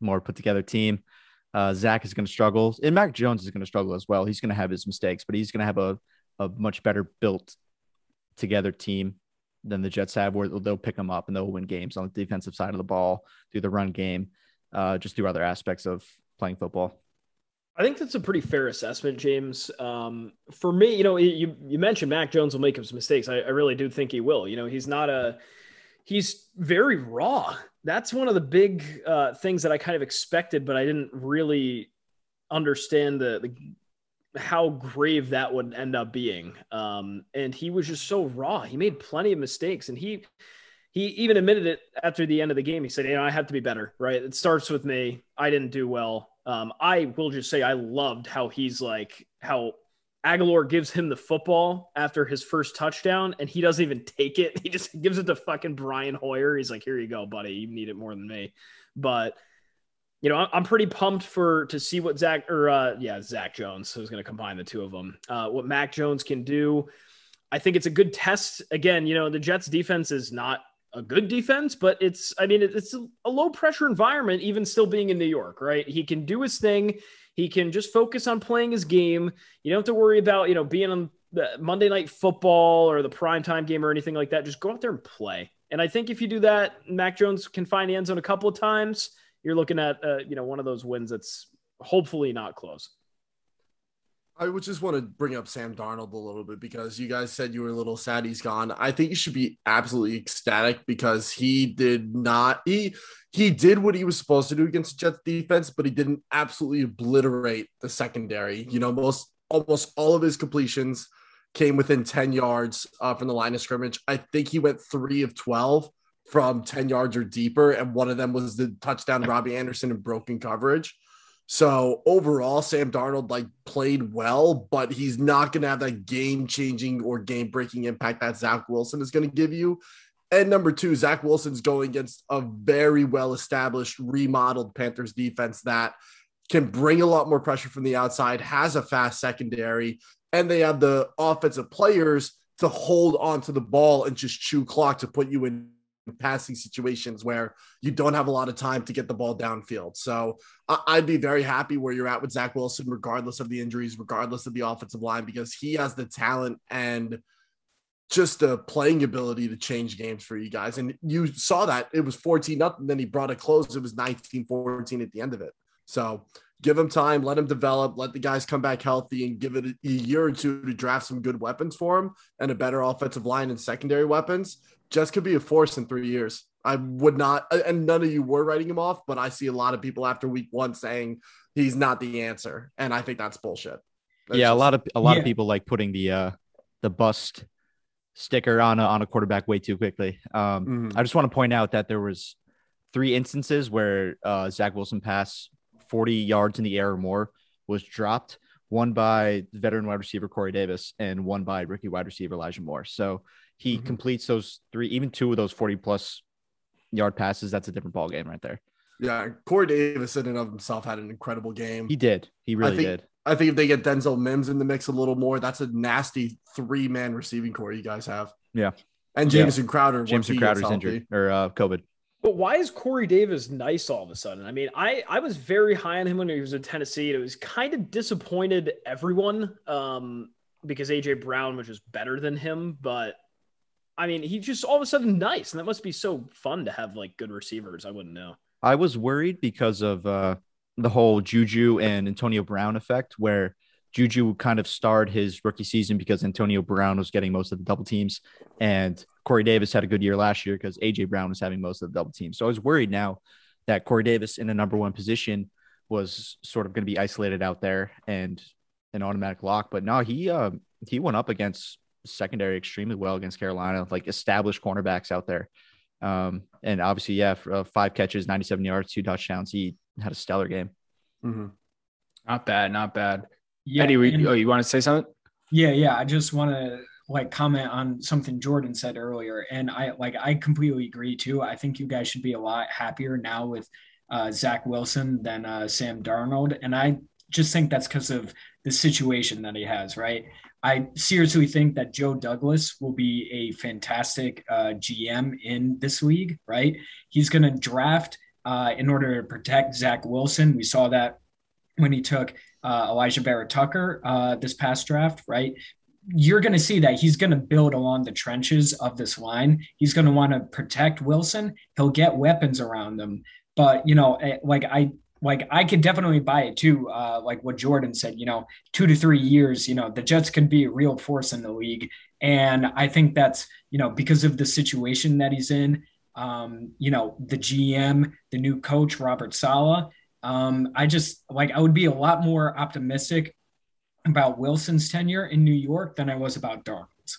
more put together team. Uh, Zach is going to struggle, and Mac Jones is going to struggle as well. He's going to have his mistakes, but he's going to have a, a much better built together team than the Jets have, where they'll pick them up and they'll win games on the defensive side of the ball, through the run game, uh, just through other aspects of playing football. I think that's a pretty fair assessment, James. Um, for me, you know, you you mentioned Mac Jones will make some mistakes. I, I really do think he will. You know, he's not a he's very raw that's one of the big uh, things that I kind of expected, but I didn't really understand the, the how grave that would end up being. Um, and he was just so raw. He made plenty of mistakes, and he he even admitted it after the end of the game. He said, "You know, I have to be better. Right? It starts with me. I didn't do well. Um, I will just say I loved how he's like how Agholor gives him the football after his first touchdown, and he doesn't even take it. He just gives it to fucking Brian Hoyer. He's like, "Here you go, buddy. You need it more than me." But you know, I'm pretty pumped for to see what Zach or uh, yeah, Zach Jones. Was going to combine the two of them. Uh, what Mac Jones can do. I think it's a good test. Again, you know, the Jets defense is not a good defense, but it's I mean, it's a low pressure environment, even still being in New York, right? He can do his thing. He can just focus on playing his game. You don't have to worry about, you know, being on the Monday night football or the primetime game or anything like that. Just go out there and play. And I think if you do that, Mac Jones can find the end zone a couple of times. You're looking at, uh, you know, one of those wins that's hopefully not close. I would just want to bring up Sam Darnold a little bit because you guys said you were a little sad he's gone. I think you should be absolutely ecstatic because he did not he he did what he was supposed to do against the Jets defense, but he didn't absolutely obliterate the secondary. You know, most almost all of his completions came within 10 yards uh, from the line of scrimmage. I think he went three of 12 from 10 yards or deeper, and one of them was the touchdown Robbie Anderson in broken coverage. So overall, Sam Darnold like played well, but he's not going to have that game changing or game breaking impact that Zach Wilson is going to give you. And number two, Zach Wilson's going against a very well established, remodeled Panthers defense that can bring a lot more pressure from the outside, has a fast secondary, and they have the offensive players to hold onto the ball and just chew clock to put you in passing situations where you don't have a lot of time to get the ball downfield. So I'd be very happy where you're at with Zach Wilson, regardless of the injuries, regardless of the offensive line, because he has the talent and just the playing ability to change games for you guys. And you saw that it was 14 nothing. Then he brought it close. It was 19 14 at the end of it. So give him time, let him develop, let the guys come back healthy, and give it a year or two to draft some good weapons for him and a better offensive line and secondary weapons. Jets could be a force in three years. I would not, and none of you were writing him off, but I see a lot of people after week one saying he's not the answer, and I think that's bullshit. That's yeah, just, a lot of a lot yeah. of people like putting the uh the bust sticker on a, on a quarterback way too quickly. Um, mm-hmm. I just want to point out that there was three instances where uh, Zach Wilson pass 40 yards in the air or more was dropped. One by veteran wide receiver Corey Davis and one by rookie wide receiver Elijah Moore. So he mm-hmm. completes those three, even two of those 40 plus yard passes. That's a different ball game right there. Yeah, Corey Davis in and of himself had an incredible game. He did. He really I think, did. I think if they get Denzel Mims in the mix a little more, that's a nasty three man receiving corps you guys have. Yeah. And Jamison yeah. Crowder. Jamison Crowder's injured or uh, COVID. But why is Corey Davis nice all of a sudden? I mean, I, I was very high on him when he was in Tennessee. And it was kind of disappointed everyone um, because AJ Brown was just better than him. But I mean, he's just all of a sudden nice. And that must be so fun to have like good receivers. I wouldn't know. I was worried because of uh, the whole Juju and Antonio Brown effect, where Juju kind of starred his rookie season because Antonio Brown was getting most of the double teams, and Corey Davis had a good year last year because AJ Brown was having most of the double teams. So I was worried now that Corey Davis in the number one position was sort of going to be isolated out there and an automatic lock. But no, he uh, he went up against secondary extremely well against Carolina, like established cornerbacks out there. Um, and obviously, yeah, for, uh, five catches, 97 yards, two touchdowns. He had a stellar game. Mm-hmm. Not bad, not bad. Yeah, Eddie, we, oh, you want to say something? Yeah, yeah. I just want to like comment on something Jordan said earlier, and I like I completely agree too. I think you guys should be a lot happier now with uh, Zach Wilson than uh, Sam Darnold, and I just think that's because of the situation that he has. Right? I seriously think that Joe Douglas will be a fantastic uh, GM in this league. Right? He's going to draft uh, in order to protect Zach Wilson. We saw that when he took uh, Alijah Vera-Tucker uh, this past draft, right? You're going to see that he's going to build along the trenches of this line. He's going to want to protect Wilson. He'll get weapons around them. But, you know, eh, like I, like I could definitely buy it too. Uh, like what Jordan said, you know, two to three years, you know, the Jets can be a real force in the league. And I think that's, you know, because of the situation that he's in, um, you know, the GM, the new coach, Robert Saleh. um, I just like I would be a lot more optimistic about Wilson's tenure in New York than I was about Darnold's.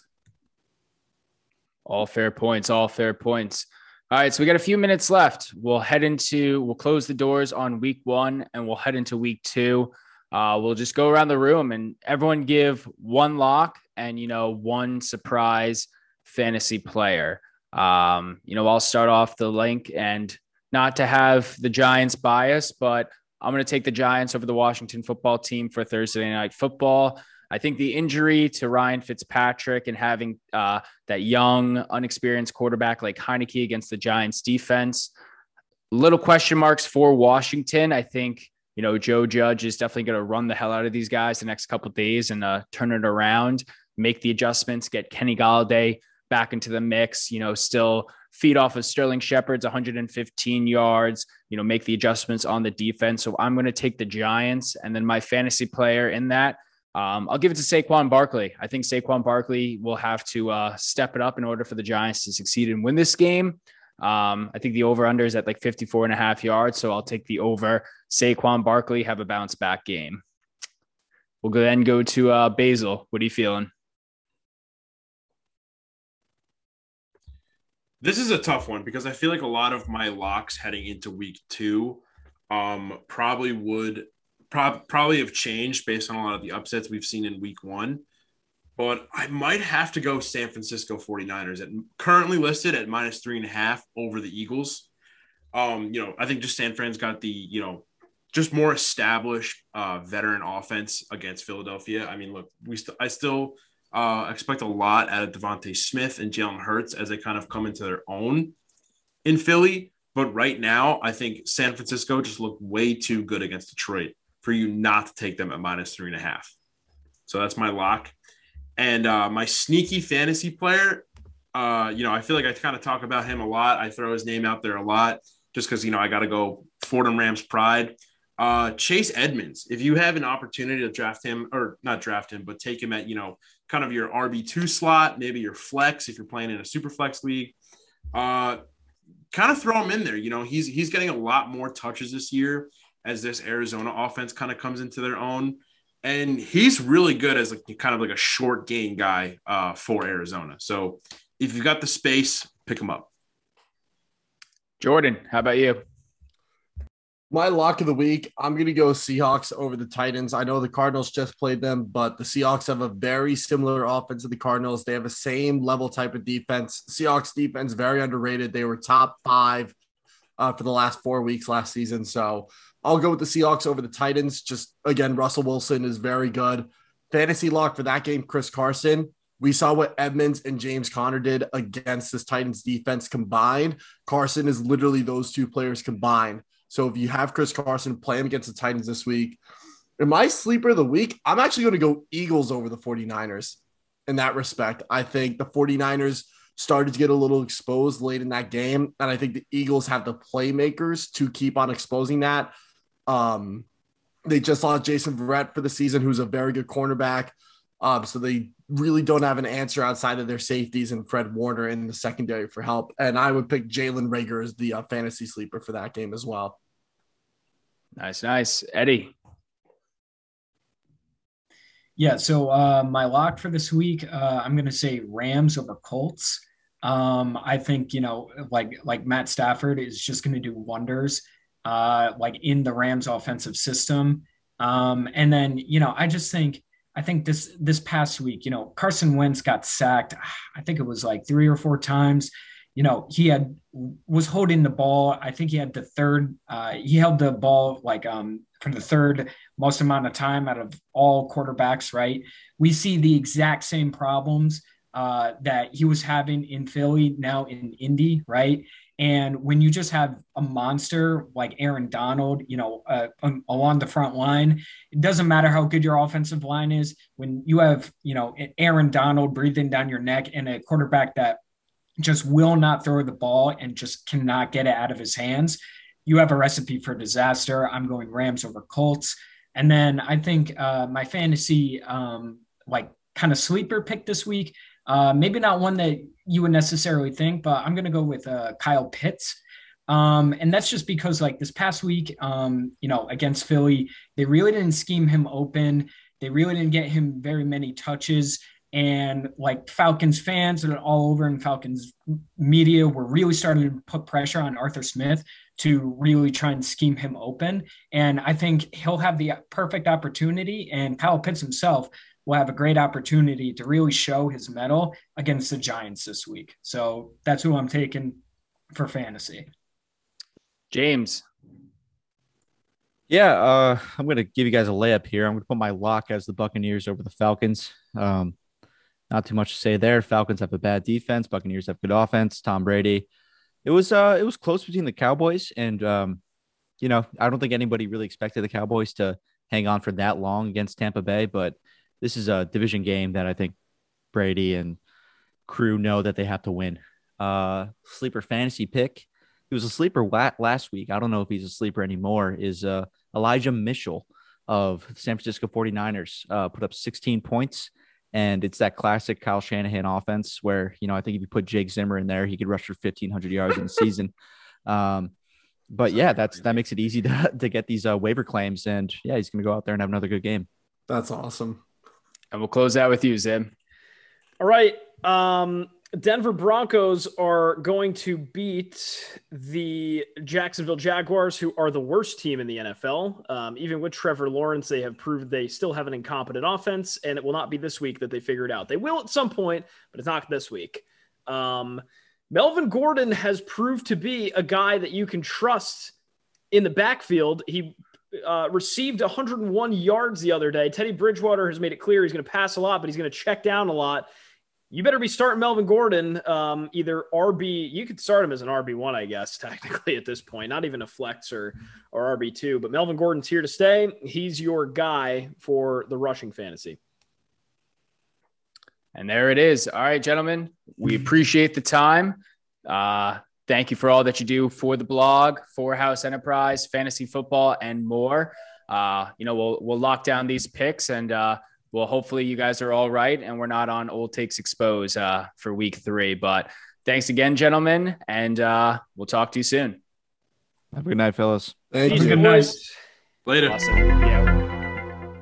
All fair points. All fair points. All right, so we got a few minutes left. We'll head into we'll close the doors on week one, and we'll head into week two. Uh, we'll just go around the room and everyone give one lock and you know one surprise fantasy player. Um, you know, I'll start off the link and not to have the Giants bias, but I'm going to take the Giants over the Washington football team for Thursday night football. I think the injury to Ryan Fitzpatrick and having uh, that young, unexperienced quarterback like Heinicke against the Giants defense, little question marks for Washington. I think you know Joe Judge is definitely going to run the hell out of these guys the next couple days and uh, turn it around, make the adjustments, get Kenny Golladay back into the mix. You know, still feed off of Sterling Shepard's 115 yards, you know, make the adjustments on the defense. So I'm going to take the Giants. And then my fantasy player in that, Um, I'll give it to Saquon Barkley. I think Saquon Barkley will have to uh, step it up in order for the Giants to succeed and win this game. Um, I think the over under is at like 54 and a half yards. So I'll take the over. Saquon Barkley have a bounce back game. We'll go then go to uh, Basel. What are you feeling? This is a tough one because I feel like a lot of my locks heading into week two um, probably would prob- probably have changed based on a lot of the upsets we've seen in week one. But I might have to go San Francisco 49ers at currently listed at minus three and a half over the Eagles. Um, you know, I think just San Fran's got the, you know, just more established uh, veteran offense against Philadelphia. I mean, look, we st- I still uh, expect a lot out of DeVonta Smith and Jalen Hurts as they kind of come into their own in Philly. But right now, I think San Francisco just looked way too good against Detroit for you not to take them at minus three and a half. So that's my lock. And uh, my sneaky fantasy player, uh, you know, I feel like I kind of talk about him a lot. I throw his name out there a lot just because, you know, I got to go Fordham Rams pride. Uh, Chase Edmonds, if you have an opportunity to draft him or not draft him, but take him at, you know, kind of your RB2 slot, maybe your flex if you're playing in a super flex league, uh, kind of throw him in there. You know, he's he's getting a lot more touches this year as this Arizona offense kind of comes into their own. And he's really good as like kind of like a short gain guy uh, for Arizona. So if you've got the space, pick him up. Jordan, how about you? My lock of the week, I'm going to go Seahawks over the Titans. I know the Cardinals just played them, but the Seahawks have a very similar offense to the Cardinals. They have the same level type of defense. Seahawks defense very underrated. They were top five uh, for the last four weeks last season. So I'll go with the Seahawks over the Titans. Just again, Russell Wilson is very good. Fantasy lock for that game, Chris Carson. We saw what Edmonds and James Conner did against this Titans defense combined. Carson is literally those two players combined. So if you have Chris Carson, play him against the Titans this week. In my sleeper of the week, I'm actually going to go Eagles over the 49ers in that respect. I think the 49ers started to get a little exposed late in that game. And I think the Eagles have the playmakers to keep on exposing that. Um, they just lost Jason Verrett for the season, who's a very good cornerback. Um, so they really don't have an answer outside of their safeties and Fred Warner in the secondary for help. And I would pick Jalen Reagor as the uh, fantasy sleeper for that game as well. Nice, nice. Eddie. Yeah, so uh, my lock for this week, uh, I'm going to say Rams over Colts. Um, I think you know, like like Matt Stafford is just going to do wonders, uh, like in the Rams offensive system. Um, and then you know, I just think I think this this past week, you know, Carson Wentz got sacked. I think it was like three or four times. You know, he had was holding the ball. I think he had the third. Uh, he held the ball like um for the third most amount of time out of all quarterbacks. Right. We see the exact same problems uh, that he was having in Philly now in Indy. Right. And when you just have a monster like Aaron Donald, you know, uh, along the front line, it doesn't matter how good your offensive line is. When you have, you know, Aaron Donald breathing down your neck and a quarterback that just will not throw the ball and just cannot get it out of his hands, you have a recipe for disaster. I'm going Rams over Colts. And then I think uh, my fantasy, um, like, kind of sleeper pick this week uh, maybe not one that you would necessarily think, but I'm going to go with uh, Kyle Pitts. Um, and that's just because, like this past week, um, you know, against Philly, they really didn't scheme him open. They really didn't get him very many touches. And like Falcons fans and all over in Falcons media were really starting to put pressure on Arthur Smith to really try and scheme him open. And I think he'll have the perfect opportunity. And Kyle Pitts himself will have a great opportunity to really show his mettle against the Giants this week. So that's who I'm taking for fantasy. James. Yeah, uh, I'm going to give you guys a layup here. I'm going to put my lock as the Buccaneers over the Falcons. Um, not too much to say there. Falcons have a bad defense. Buccaneers have good offense. Tom Brady. It was uh, it was close between the Cowboys and um, you know I don't think anybody really expected the Cowboys to hang on for that long against Tampa Bay, but this is a division game that I think Brady and crew know that they have to win. Uh, sleeper fantasy pick. He was a sleeper last week. I don't know if he's a sleeper anymore. Is uh, Elijah Mitchell of San Francisco 49ers, uh, put up 16 points. And it's that classic Kyle Shanahan offense where, you know, I think if you put Jake Zimmer in there, he could rush for 1,500 yards in the season. Um, but yeah, that's that makes it easy to, to get these uh, waiver claims. And yeah, he's going to go out there and have another good game. That's awesome. And we'll close out with you, Zim. All right. Um, Denver Broncos are going to beat the Jacksonville Jaguars, who are the worst team in the NFL. Um, even with Trevor Lawrence, they have proved they still have an incompetent offense, and it will not be this week that they figure it out. They will at some point, but it's not this week. Um, Melvin Gordon has proved to be a guy that you can trust in the backfield. He uh, received 101 yards the other day. Teddy Bridgewater has made it clear he's going to pass a lot, but he's going to check down a lot you better be starting Melvin Gordon, um, either RB. You could start him as an RB one, I guess, technically at this point, not even a flex or or RB two. But Melvin Gordon's here to stay. He's your guy for the rushing fantasy. And there it is. All right, gentlemen, we appreciate the time. Uh, thank you for all that you do for the blog, for House Enterprise, fantasy football, and more. Uh, you know, we'll we'll lock down these picks and. Uh, well, hopefully you guys are all right and we're not on old takes expose uh, for week three. But thanks again, gentlemen, and uh, we'll talk to you soon. Have a good night, fellas. Thank Peace, you. good night. Later. Awesome. Yeah.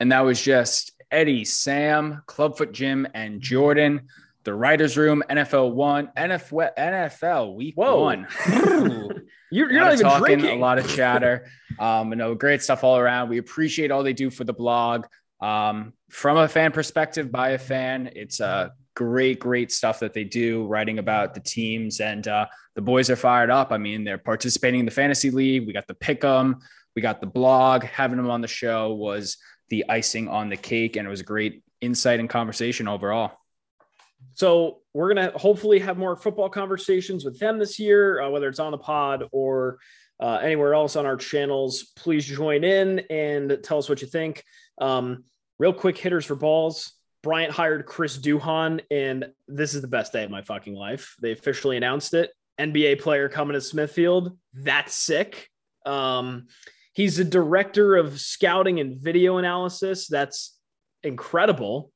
And that was just Eddie, Sam, Clubfoot Jim, and Jordan. The writers' room, NFL one, NFL, NFL week Whoa. one. You're, you're not even talking, drinking. a lot of chatter. Um, you know, great stuff all around. We appreciate all they do for the blog. Um, from a fan perspective, by a fan, it's uh, great, great stuff that they do, writing about the teams, and uh, the boys are fired up. I mean, they're participating in the fantasy league. We got the pick pick 'em, we got the blog. Having them on the show was the icing on the cake, and it was a great insight and conversation overall. So we're gonna hopefully have more football conversations with them this year, uh, whether it's on the pod or uh, anywhere else on our channels. Please join in and tell us what you think. Um, real quick hitters for balls. Bryant hired Chris Duhon, and this is the best day of my fucking life. They officially announced it. NBA player coming to Smithfield. That's sick. Um, he's a director of scouting and video analysis. That's incredible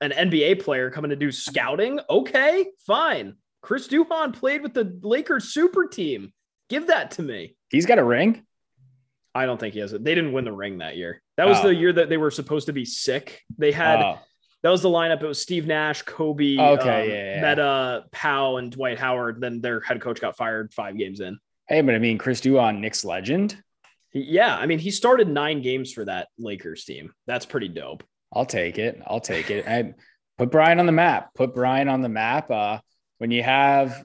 an NBA player coming to do scouting. Okay, fine. Chris Duhon played with the Lakers super team. Give that to me. He's got a ring. I don't think he has it. They didn't win the ring that year. That was Oh. the year that they were supposed to be sick. They had Oh, that was the lineup. It was Steve Nash, Kobe, Okay, um, yeah, yeah, yeah. Metta, Powell, and Dwight Howard. Then their head coach got fired five games in. hey, but I mean, Chris Duhon, Knicks legend. Yeah, I mean, he started nine games for that Lakers team. That's pretty dope. I'll take it. I'll take it. And put Brian on the map. Put Brian on the map. Uh, when you have,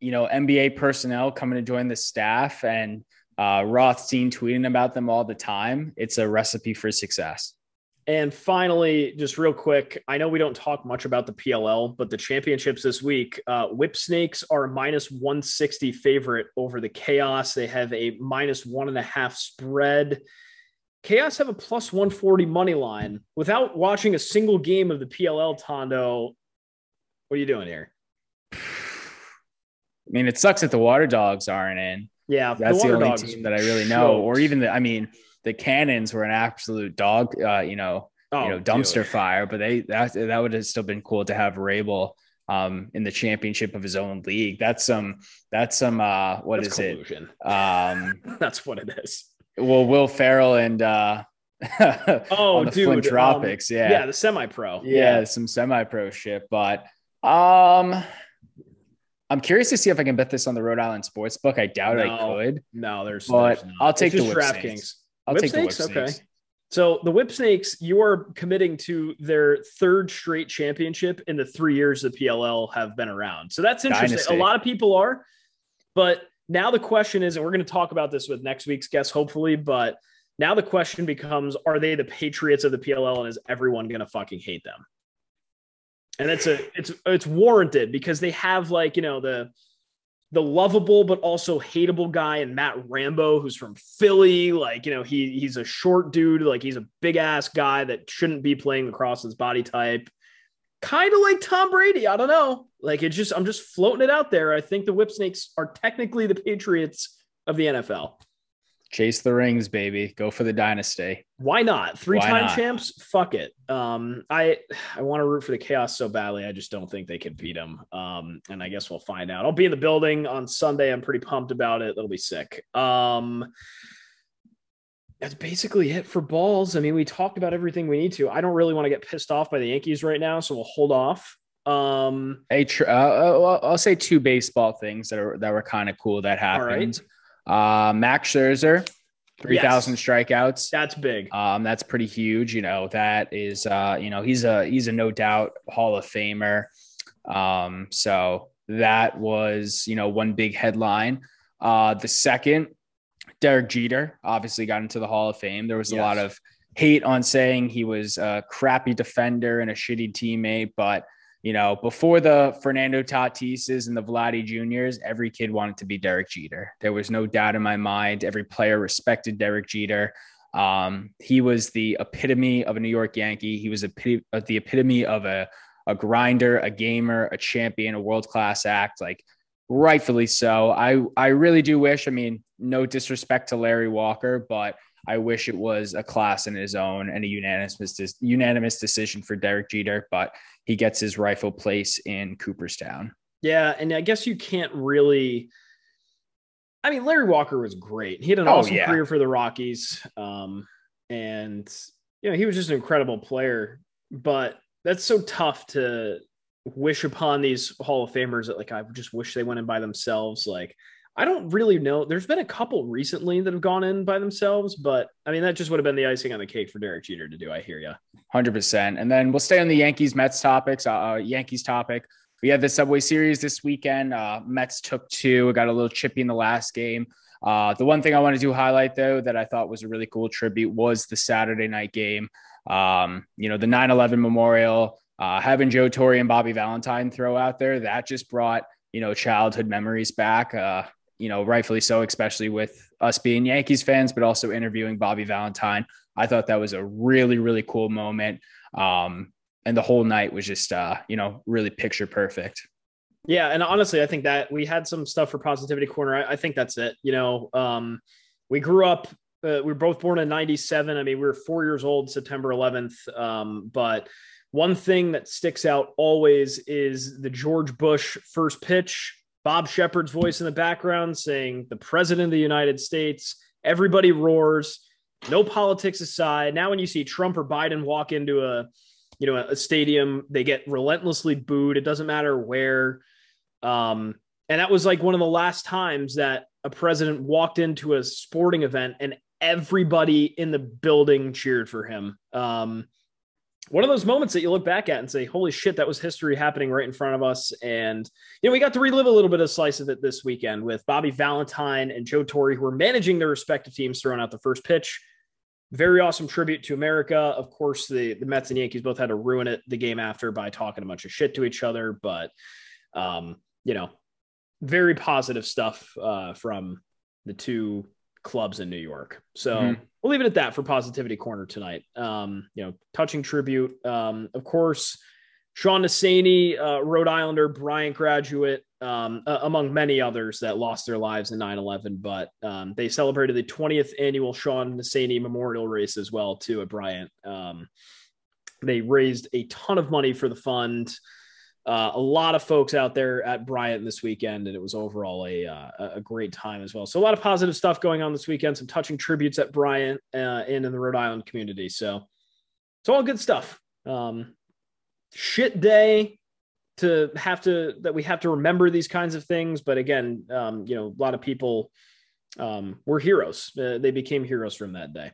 you know, NBA personnel coming to join the staff and uh, Rothstein tweeting about them all the time, it's a recipe for success. And finally, just real quick, I know we don't talk much about the PLL, but the championships this week, uh, Whip Snakes are minus 160 favorite over the Chaos. They have a minus one and a half spread. Chaos have a plus 140 money line. Without watching a single game of the PLL, Tondo, what are you doing here? I mean, it sucks that the Water Dogs aren't in. Yeah, That's the, Water only team that I really know. Or even the, I mean, the Cannons were an absolute dog, uh, you know, Oh, you know, dumpster dude. fire. But they that that would have still been cool to have Rabil um in the championship of his own league. That's some that's some uh what That's is collusion. it? Um That's what it is. Well Will Ferrell and uh Oh, the dude, Flint um, Tropics. Yeah, yeah. the semi-pro. yeah. some semi-pro shit. But um I'm curious to see if I can bet this on the Rhode Island sports book. I doubt I could, No, there's. but there's. I'll take It's the DraftKings. I'll Whip take snakes? the Whip Okay. Snakes. So the Whip Snakes, you are committing to their third straight championship in the three years the PLL have been around. So that's interesting. Dynasty. A lot of people are, but now the question is, and we're going to talk about this with next week's guest, hopefully. But now the question becomes: Are they the Patriots of the PLL, and is everyone going to fucking hate them? And it's a it's it's warranted because they have like you know the the lovable but also hateable guy and Matt Rambo, who's from Philly. Like, you know, he he's a short dude, like he's a big ass guy that shouldn't be playing across his body type. Kind of like Tom Brady. I don't know. Like it's just I'm just floating it out there. I think the Whip Snakes are technically the Patriots of the NFL. Chase the rings, baby. Go for the dynasty. Why not? Three time not? champs? Fuck it. Um, I I want to root for the chaos so badly. I just don't think they can beat them. Um, and I guess we'll find out. I'll be in the building on Sunday. I'm pretty pumped about it. That'll be sick. Um, that's basically it for balls. I mean, we talked about everything we need to. I don't really want to get pissed off by the Yankees right now, so we'll hold off. Um, Hey, tr- uh, uh, I'll say two baseball things that are that were kind of cool that All right. happened. Uh, Max Scherzer, three thousand strikeouts. that's big. Um, that's pretty huge. You know, that is, uh, you know, he's a he's a no doubt Hall of Famer. Um, so that was, you know, one big headline. Uh, the second, Derek Jeter obviously got into the Hall of Fame. There was a Yes. lot of hate on saying he was a crappy defender and a shitty teammate, but you know, before the Fernando Tatises and the Vladdy Juniors, every kid wanted to be Derek Jeter. There was no doubt in my mind. Every player respected Derek Jeter. Um, he was the epitome of a New York Yankee. He was uh, the epitome of a, a grinder, a gamer, a champion, a world class act. Like rightfully so. I I really do wish. I mean, no disrespect to Larry Walker, but I wish it was a class in his own and a unanimous unanimous decision for Derek Jeter. But he gets his rightful place in Cooperstown. Yeah, and I guess you can't really. I mean, Larry Walker was great. He had an Oh, awesome yeah. career for the Rockies, um, and you know he was just an incredible player. But that's so tough to wish upon these Hall of Famers that like I just wish they went in by themselves. Like I don't really know. There's been a couple recently that have gone in by themselves, but I mean that just would have been the icing on the cake for Derek Jeter to do. I hear you. Hundred percent. And then we'll stay on the Yankees Mets topics. Uh, uh, Yankees topic. We had the Subway Series this weekend. Uh, Mets took two. Got a little chippy in the last game. Uh, the one thing I wanted to highlight though that I thought was a really cool tribute was the Saturday night game. Um, you know, the 9/11 memorial. Uh, having Joe Torre and Bobby Valentine throw out there that just brought you know childhood memories back. Uh, you know, rightfully so, especially with us being Yankees fans, but also interviewing Bobby Valentine. I thought that was a really, really cool moment. Um, and the whole night was just, uh, you know, really picture perfect. Yeah, and honestly, I think that we had some stuff for Positivity Corner. I, I think that's it. You know, um, we grew up. Uh, we were both born in '97. I mean, we were four years old September 11th. Um, but one thing that sticks out always is the George Bush first pitch. Bob Sheppard's voice in the background saying, "The President of the United States." Everybody roars. No politics aside. Now, when you see Trump or Biden walk into a you know a stadium they get relentlessly booed it doesn't matter where um and that was like one of the last times that a president walked into a sporting event and everybody in the building cheered for him um one of those moments that you look back at and say holy shit that was history happening right in front of us. And you know we got to relive a little bit of slice of it this weekend with bobby valentine and joe torre who were managing their respective teams throwing out the first pitch. Very awesome tribute to America. Of course, the, the Mets and Yankees both had to ruin it the game after by talking a bunch of shit to each other, but um, you know, very positive stuff uh, from the two clubs in New York. So Mhm. we'll leave it at that for Positivity Corner tonight. Um, you know, touching tribute. Um, of course, Sean Nassaney, uh, Rhode Islander, Bryant graduate, um, uh, among many others that lost their lives in 9 11. But um, they celebrated the 20th annual Sean Nassaney Memorial Race as well, too, at Bryant. Um, they raised a ton of money for the fund. Uh, a lot of folks out there at Bryant this weekend, and it was overall a uh, a great time as well. So a lot of positive stuff going on this weekend. Some touching tributes at Bryant uh, and in the Rhode Island community. So it's all good stuff. Um, shit day to have to that we have to remember these kinds of things, but again, um, you know, a lot of people um, were heroes. Uh, they became heroes from that day.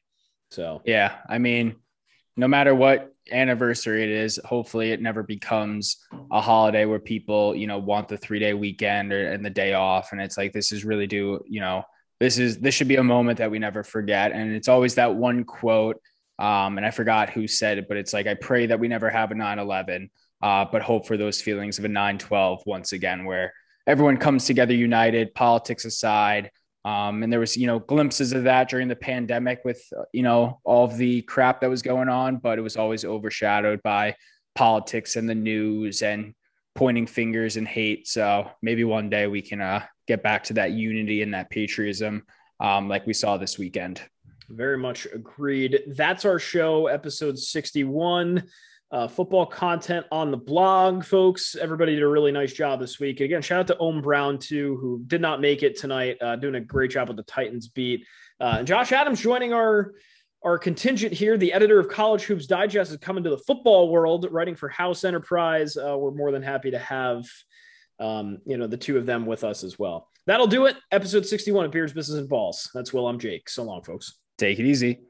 So Yeah. I mean, no matter what anniversary it is, hopefully it never becomes a holiday where people, you know, want the three day weekend or, and the day off. And it's like, this is really do, you know, this is, this should be a moment that we never forget. And it's always that one quote. Um, and I forgot who said it, but it's like, I pray that we never have a 9 11, uh, but hope for those feelings of a 9 12 once again, where everyone comes together united, politics aside. Um, and there was, you know, glimpses of that during the pandemic with, uh, you know, all of the crap that was going on, but it was always overshadowed by politics and the news and pointing fingers and hate. So maybe one day we can uh, get back to that unity and that patriotism. um, like we saw this weekend. Very much agreed. That's our show, episode 61. Uh, football content on the blog, folks. Everybody did a really nice job this week. And again, shout out to Ohm Brown, too, who did not make it tonight, uh, doing a great job with the Titans beat. Uh, and Josh Adams joining our our contingent here, the editor of College Hoops Digest, is coming to the football world, writing for House Enterprise. Uh, we're more than happy to have, um, you know, the two of them with us as well. That'll do it. Episode 61 of Beers, Business, and Balls. That's Will. I'm Jake. So long, folks. Take it easy.